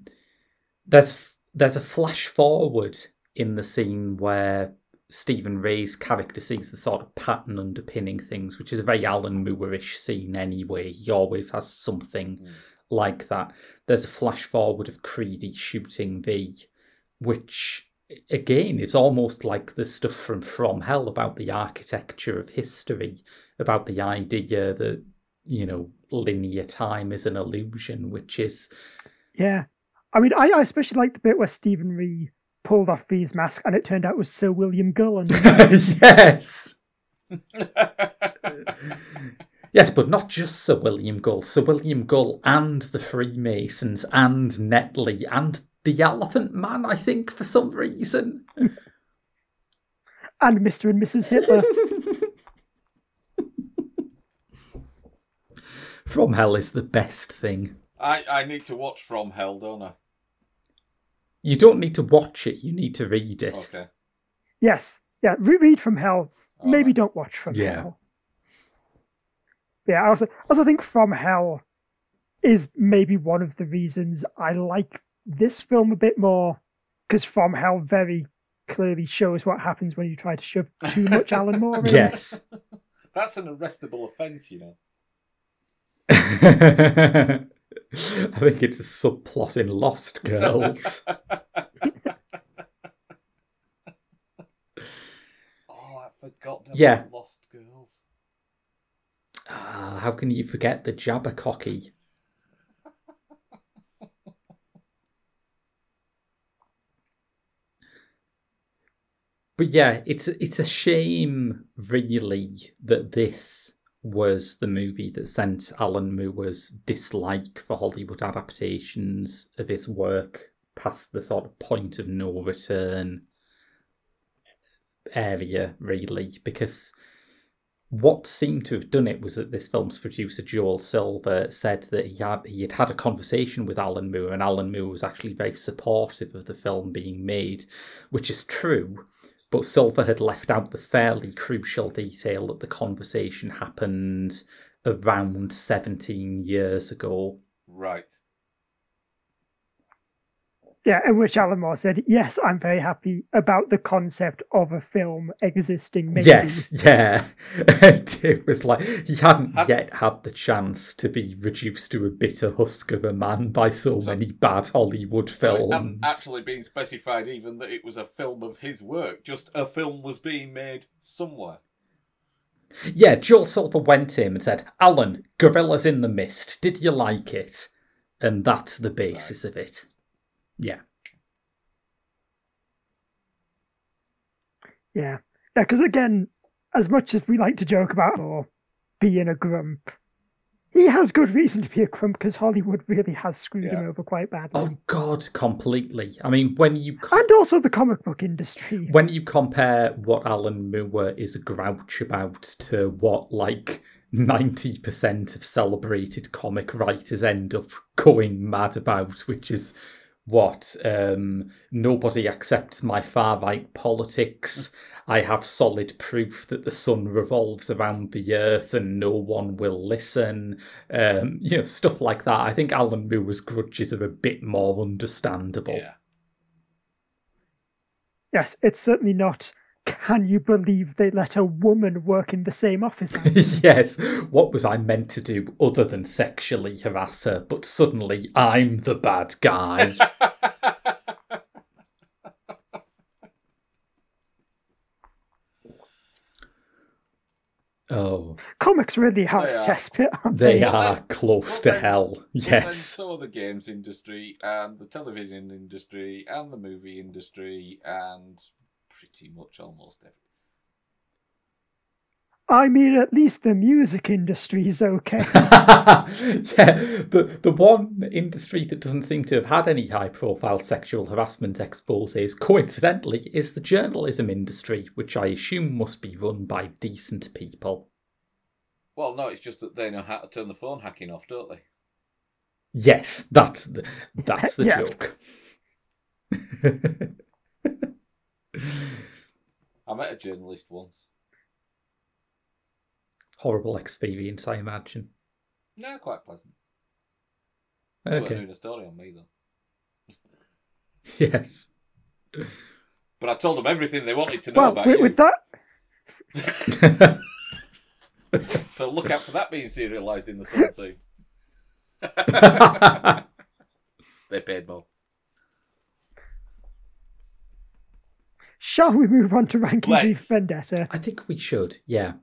there's there's a flash forward in the scene where Stephen Rea's character sees the sort of pattern underpinning things, which is a very Alan Moore-ish scene anyway. He always has something Mm. like that. There's a flash forward of Creedy shooting V, which again it's almost like the stuff from From Hell about the architecture of history, about the idea that, you know, linear time is an illusion, which is Yeah, I mean, I, I especially like the bit where Stephen Rea pulled off V's mask, and it turned out it was Sir William Gullen. *laughs* yes. *laughs* Yes, but not just Sir William Gull. Sir William Gull and the Freemasons and Netley and the Elephant Man, I think, for some reason. *laughs* and Mr. and Mrs. Hitler. *laughs* From Hell is the best thing. I, I need to watch From Hell, don't I? You don't need to watch it, you need to read it. Okay. yes, yeah, reread from Hell. All Maybe right. don't watch from Yeah. Hell. Yeah, I also also think From Hell is maybe one of the reasons I like this film a bit more because From Hell very clearly shows what happens when you try to shove too much *laughs* Alan Moore in. Yes. *laughs* That's an arrestable offence, you know. *laughs* I think it's a subplot in Lost Girls. Oh, I forgot about Yeah. Lost Girls. Ah, how can you forget the Jabbercocky? But yeah, it's it's a shame, really, that this was the movie that sent Alan Moore's dislike for Hollywood adaptations of his work past the sort of point of no return area, really, because what seemed to have done it was that this film's producer Joel Silver said that he had he had had a conversation with Alan Moore, and Alan Moore was actually very supportive of the film being made, which is true. But Silver had left out the fairly crucial detail that the conversation happened around 17 years ago. Right. Yeah, in which Alan Moore said, "Yes, I'm very happy about the concept of a film existing." Maybe. Yes, yeah. *laughs* And it was like he hadn't Have- yet had the chance to be reduced to a bitter husk of a man by so, So- many bad Hollywood films. hadn't actually been specified even that it was a film of his work. Just a film was being made somewhere. Yeah, Joel Silver went to him and said, Alan, Gorillas in the Mist, did you like it? And that's the basis of it. Yeah. Yeah, yeah. Because again, as much as we like to joke about or being a grump, he has good reason to be a grump because Hollywood really has screwed him over quite badly, Oh God, completely. I mean, when you and also the comic book industry. when you compare what Alan Moore is a grouch about to what like ninety percent of celebrated comic writers end up going mad about, which is what um, nobody accepts my far right politics. I have solid proof that the sun revolves around the earth and no one will listen. Um, you know, stuff like that. I think Alan Moore's grudges are a bit more understandable. Yeah. Yes, it's certainly not. Can you believe they let a woman work in the same office as me? *laughs* yes, what was I meant to do other than sexually harass her? But suddenly I'm the bad guy. *laughs* oh, Comics really are They a are. cesspit, aren't they they? Are then- close but to then- hell. But then Yes. so are the games industry and the television industry and the movie industry and pretty much almost every. I mean, at least the music industry is okay. *laughs* yeah, the the one industry that doesn't seem to have had any high profile sexual harassment exposes, coincidentally, is the journalism industry, which I assume must be run by decent people. Well, no, it's just that they know how to turn the phone hacking off, don't they? Yes, that's the that's the *laughs* joke. *laughs* I met a journalist once. Horrible experience, I imagine. No, quite pleasant. They weren't Okay. doing a story on me though. *laughs* Yes. But I told them everything they wanted to know well, about with, you. with that, *laughs* So look out for that being serialised in the sun soon. they paid more. Shall we move on to ranking V Let's. for Vendetta? I think we should. Yeah.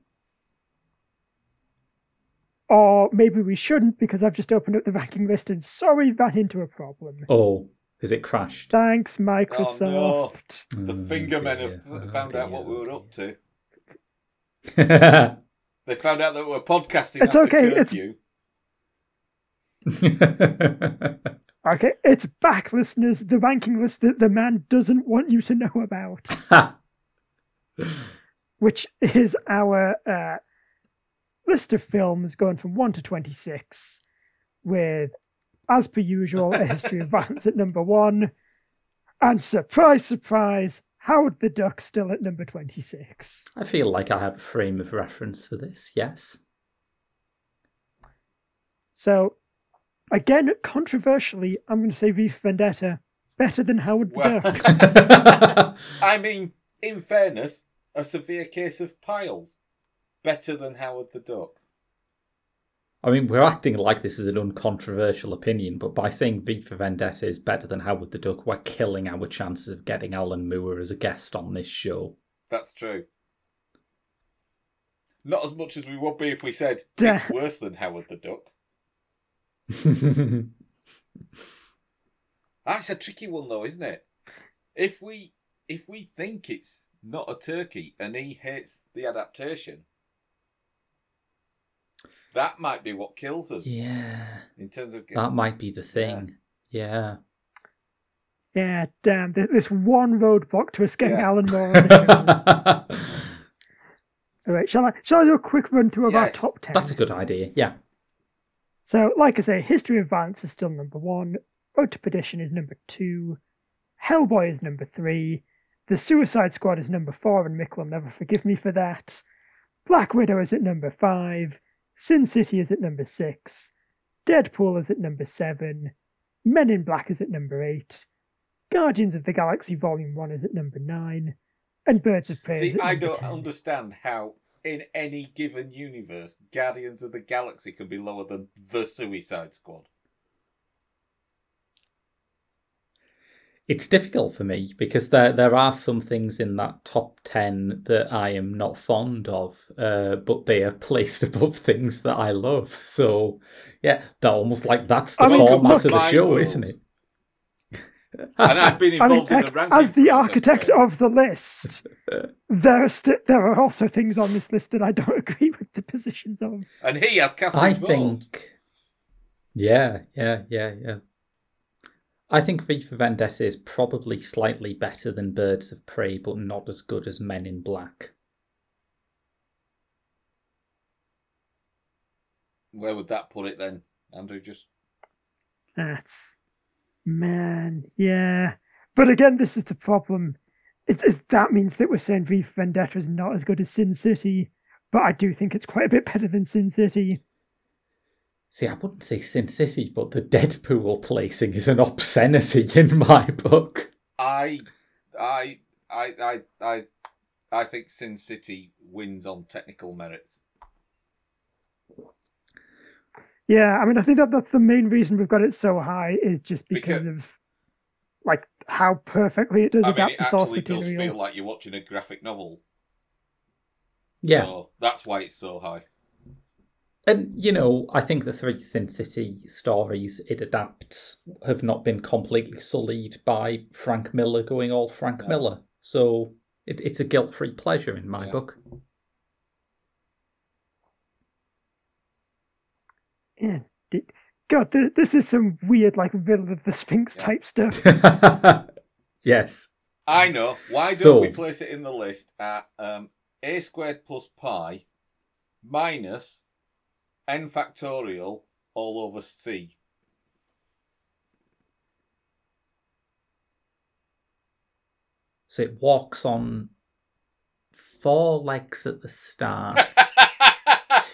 Or maybe we shouldn't because I've just opened up the ranking list and sorry, ran into a problem. Oh, has it crashed? Thanks, oh, Microsoft. The mm, Oh, Fingermen dear. have th- Oh, found out what we were up to. *laughs* They found out that we were podcasting It's after okay, it's- curfew. *laughs* Okay, it's back, listeners. The ranking list that the man doesn't want you to know about, *laughs* which is our uh, list of films going from 1 to 26, with, as per usual, A History of *laughs* Violence at number 1, and surprise, surprise, Howard the Duck still at number 26. I feel like I have a frame of reference for this, yes. So, again, controversially, I'm going to say V for Vendetta better than Howard the Well- Duck. *laughs* *laughs* I mean, in fairness, a severe case of piles. Better than Howard the Duck. I mean, we're acting like this is an uncontroversial opinion, but by saying V for Vendetta is better than Howard the Duck, we're killing our chances of getting Alan Moore as a guest on this show. That's true. Not as much as we would be if we said Duh. it's worse than Howard the Duck. That's a tricky one though, isn't it? If we if we think it's not a turkey and he hates the adaptation, that might be what kills us yeah, in terms of that might be the thing. Yeah. Yeah, damn. th- This one roadblock to us getting Yeah. Alan Moore on the show. *laughs* All right, shall I shall I do a quick run through of our top ten? That's a good idea. Yeah. So, like I say, History of Violence is still number one. Road to Perdition is number two. Hellboy is number three. The Suicide Squad is number four, and Mick will never forgive me for that. Black Widow is at number five. Sin City is at number six. Deadpool is at number seven. Men in Black is at number eight. Guardians of the Galaxy Volume 1 is at number nine. And Birds of Prey is See, at I number don't 10. understand how, in any given universe, Guardians of the Galaxy can be lower than the Suicide Squad. It's difficult for me because there there are some things in that top ten that I am not fond of, uh, but they are placed *laughs* above things that I love. So, yeah, that almost like that's the I mean, format look, of the show, world. isn't it? And I've been *laughs* I mean, involved in the ranking as the architect Graham. of the list, *laughs* there are st- there are also things on this list that I don't *laughs* agree with the positions of. And he has cast I his think, yeah, yeah, yeah, yeah. I think V for Vendetta is probably slightly better than Birds of Prey, but not as good as Men in Black. Where would that put it then, Andrew? Just That's man, yeah. But again, this is the problem. It, it, that means that we're saying V for Vendetta is not as good as Sin City, but I do think it's quite a bit better than Sin City. See, I wouldn't say Sin City, but the Deadpool placing is an obscenity *laughs* in my book. I, I, I, I, I, I think Sin City wins on technical merits. Yeah, I mean, I think that that's the main reason we've got it so high is just because, Because- of like how perfectly it does I mean, adapt it the source actually does material. feel like you're watching a graphic novel. Yeah. So that's why it's so high. And, you know, I think the three Sin City stories it adapts have not been completely sullied by Frank Miller going all Frank No. Miller. So it, it's a guilt free pleasure in my Yeah. book. Yeah. di- God, th- this is some weird, like, Villain of the Sphinx Yeah. type stuff. *laughs* yes. I know. Why don't So- we place it in the list at um, a squared plus pi minus n factorial all over c? So it walks on four legs at the start, *laughs*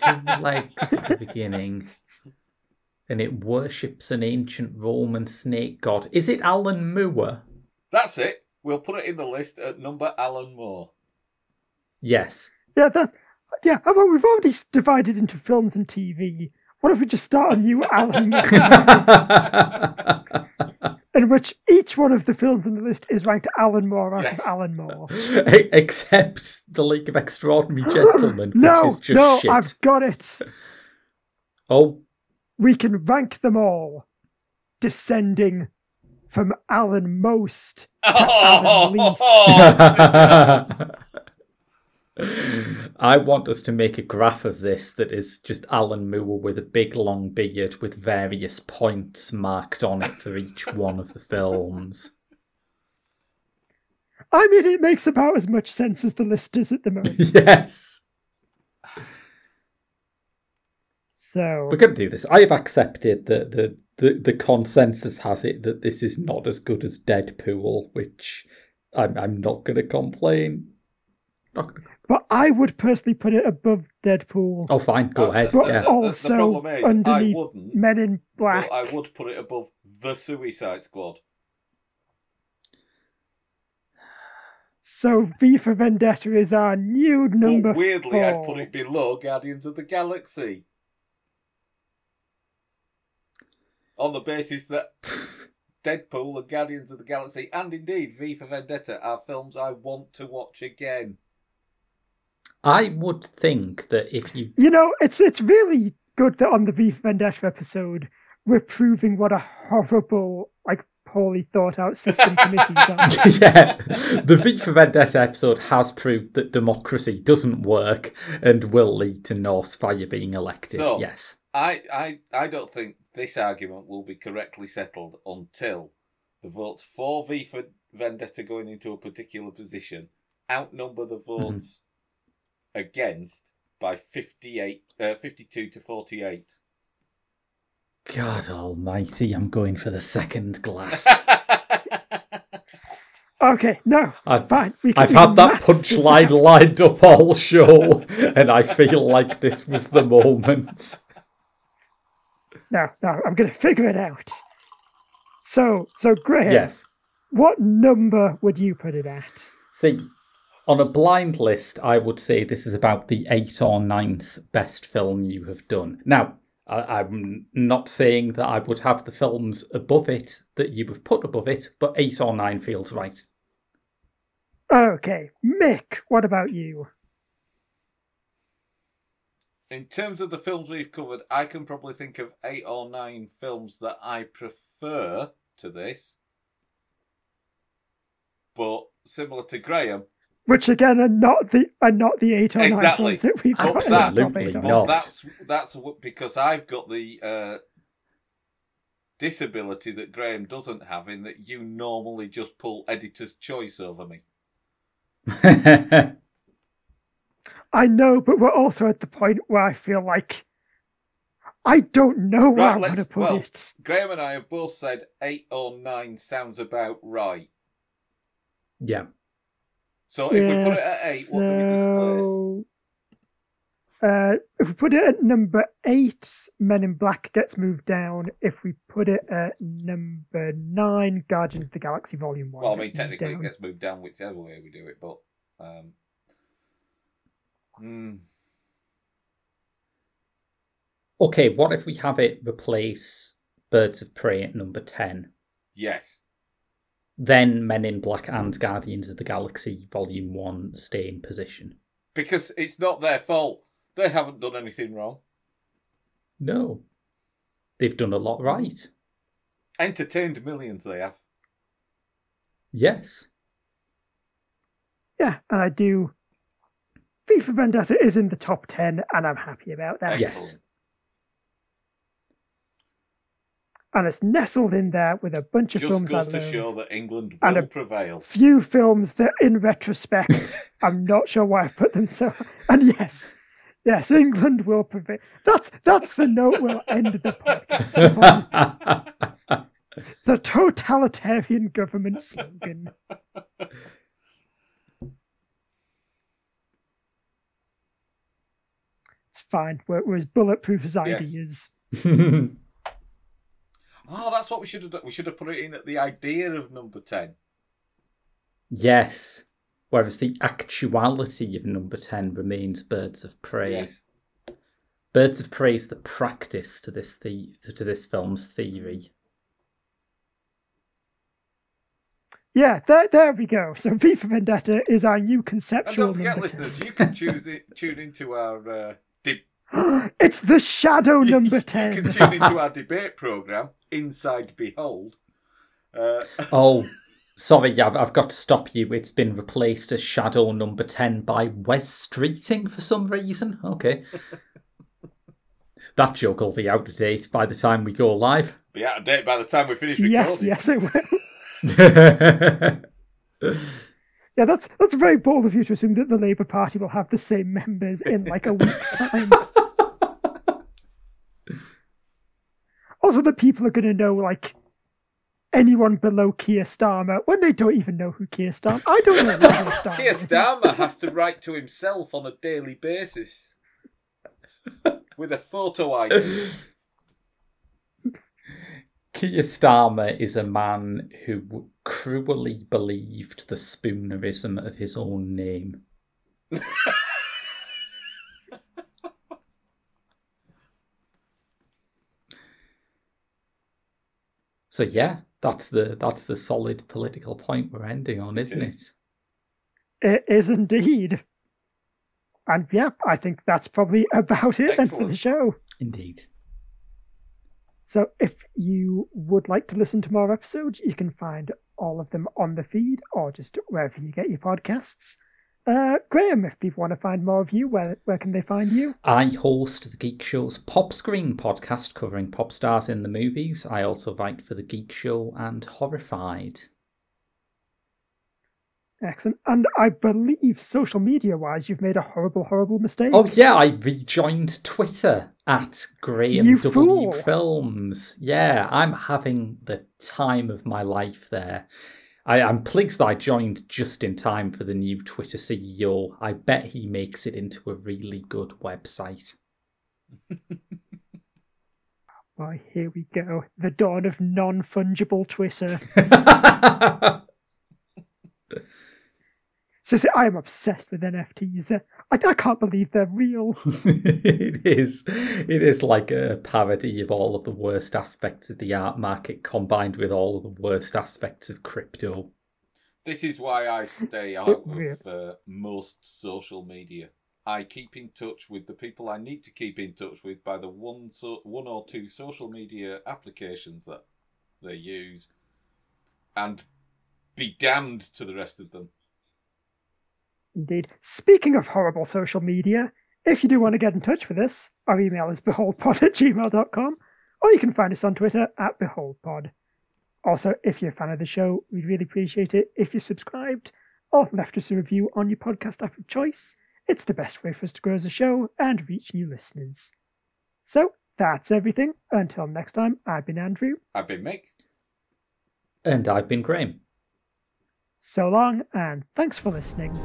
two legs at the beginning, and it worships an ancient Roman snake god. Is it Alan Moore? That's it. We'll put it in the list at number Alan Moore. Yes. Yeah, that. Yeah, oh, how about we've already divided into films and TV. What if we just start a new Alan *laughs* Moore, in which each one of the films on the list is ranked Alan Moore out Yes. of Alan Moore? Except the League of Extraordinary *gasps* Gentlemen, no, which is just no, shit. I've got it. Oh, We can rank them all, descending from Alan most to oh, Alan least. *laughs* I want us to make a graph of this that is just Alan Moore with a big long beard with various points marked on it for each one of the films. I mean, it makes about as much sense as the list does at the moment. *laughs* yes. So, We're going to do this. I have accepted that the, the, the consensus has it that this is not as good as Deadpool, which I'm, I'm not going to complain. Not gonna... but I would personally put it above Deadpool. Oh, fine, go Uh, ahead. But yeah. also the problem is, I underneath wouldn't, Men in Black. but I would put it above the Suicide Squad. So V for Vendetta is our new number but weirdly, i I'd put it below Guardians of the Galaxy. On the basis that Deadpool and Guardians of the Galaxy, and indeed V for Vendetta, are films I want to watch again. I would think that if you You know, it's it's really good that on the V for Vendetta episode we're proving what a horrible, like poorly thought out system *laughs* committees are. *laughs* yeah, the V for Vendetta episode has proved that democracy doesn't work and will lead to Norsefire being elected. So- yes. I, I, I don't think this argument will be correctly settled until the votes for V for Vendetta going into a particular position outnumber the votes against by 58, uh, 52 to 48. God almighty, I'm going for the second glass. *laughs* Okay, no, it's I've- fine. We I've had that punchline lined up all show, and I feel like this was the moment. No, no, I'm going *laughs* to figure it out. So, so Graham, Yes. what number would you put it at? See, on a blind list, I would say this is about the eighth or ninth best film you have done. Now, I, I'm not saying that I would have the films above it that you have put above it, but eight or nine feels right. Okay, Mick, what about you? In terms of the films we've covered, I can probably think of eight or nine films that I prefer to this. But similar to Graham, Which again are not the are not the eight or nine Exactly. films that we've got. in Absolutely eight but not. that's that's what- because I've got the uh, disability that Graham doesn't have, in that you normally just pull editor's choice over me. *laughs* I know, but we're also at the point where I feel like I don't know where Right, I want let's- to put well- it. Graham and I have both said eight or nine sounds about right. yeah. So if we put it at eight, what do we displace? so, Uh, if we put it at number eight, Men in Black gets moved down. If we put it at number nine, Guardians of the Galaxy Volume One. Well, I mean, gets moved technically down. it gets moved down whichever way we do it, but um, hmm, Okay, what if we have it replace Birds of Prey at number 10? yes, Then Men in Black and Guardians of the Galaxy Volume 1 stay in position. because it's not their fault. They haven't done anything wrong. No. They've done a lot right. Entertained millions, they have. Yes. Yeah, and I do. V for Vendetta is in the top ten, and I'm happy about that. Yes. And it's nestled in there with a bunch of Just films Just goes to show that England And will a- prevail. few films that, in retrospect, *laughs* I'm not sure why I put them so. And yes, yes, England will prevail. That's that's the note we'll end the podcast on. *laughs* The totalitarian government slogan. *laughs* It's fine. We're, we're as bulletproof as Yes. ideas. *laughs* Oh, that's what we should have done. We should have put it in at the idea of number 10. yes. Whereas the actuality of number 10 remains Birds of Prey. Yes. Birds of Prey is the practice to this the- to this film's theory. Yeah, there, there we go. So V for Vendetta is our new conceptual. And conceptual don't forget, listeners, you can choose it, tune into our uh, deb- *gasps* it's the shadow *laughs* you- number You 10. can tune into *laughs* our debate program, Inside Behold. Uh, *laughs* Oh, sorry, I've, I've got to stop you. It's been replaced as Shadow number 10 by Wes Streeting for some reason. Okay. that joke will be out of date by the time we go live. be out of date by the time we finish recording. Yes, yes, it will. Yeah, that's that's very bold of you to assume that the Labour Party will have the same members in like a week's time. Also, the people are going to know like anyone below Keir Starmer when they don't even know who Keir Starmer. I don't know who *laughs* Keir Starmer. Keir is. Starmer has to write to himself on a daily basis *laughs* with a photo ID. Keir Starmer is a man who cruelly believed the spoonerism of his own name. *laughs* so yeah, that's the that's the solid political point we're ending on, isn't It it? is. It is indeed. And yeah, I think that's probably *laughs* about it then for the show. Indeed. So if you would like to listen to more episodes, you can find all of them on the feed or just wherever you get your podcasts. Uh, Graham, if people want to find more of you, where where can they find you? I host the Geek Show's Pop Screen podcast covering pop stars in the movies. I also write for the Geek Show and Horrified. Excellent. And I believe social media wise, you've made a horrible, horrible mistake. Oh yeah, I rejoined Twitter at Graham You W fool. Films. Yeah, I'm having the time of my life there. I, I'm pleased that I joined just in time for the new Twitter CEO. I bet he makes it into a really good website. *laughs* Boy, here we go. The dawn of non fungible Twitter. *laughs* So, see, I am obsessed with NFTs. They're- I, I can't believe they're real. *laughs* it is it is like a parody of all of the worst aspects of the art market combined with all of the worst aspects of crypto. This is why I stay out of uh, most social media. I keep in touch with the people I need to keep in touch with by the one so one or two social media applications that they use, and be damned to the rest of them. Indeed. Speaking of horrible social media, if you do want to get in touch with us, our email is beholdpod at gmail.com, or you can find us on Twitter at beholdpod. Also, if you're a fan of the show, we'd really appreciate it if you subscribed or left us a review on your podcast app of choice. It's the best way for us to grow as a show and reach new listeners. So, that's everything. Until next time, I've been Andrew. I've been Mick. And I've been Graham. So long, and thanks for listening.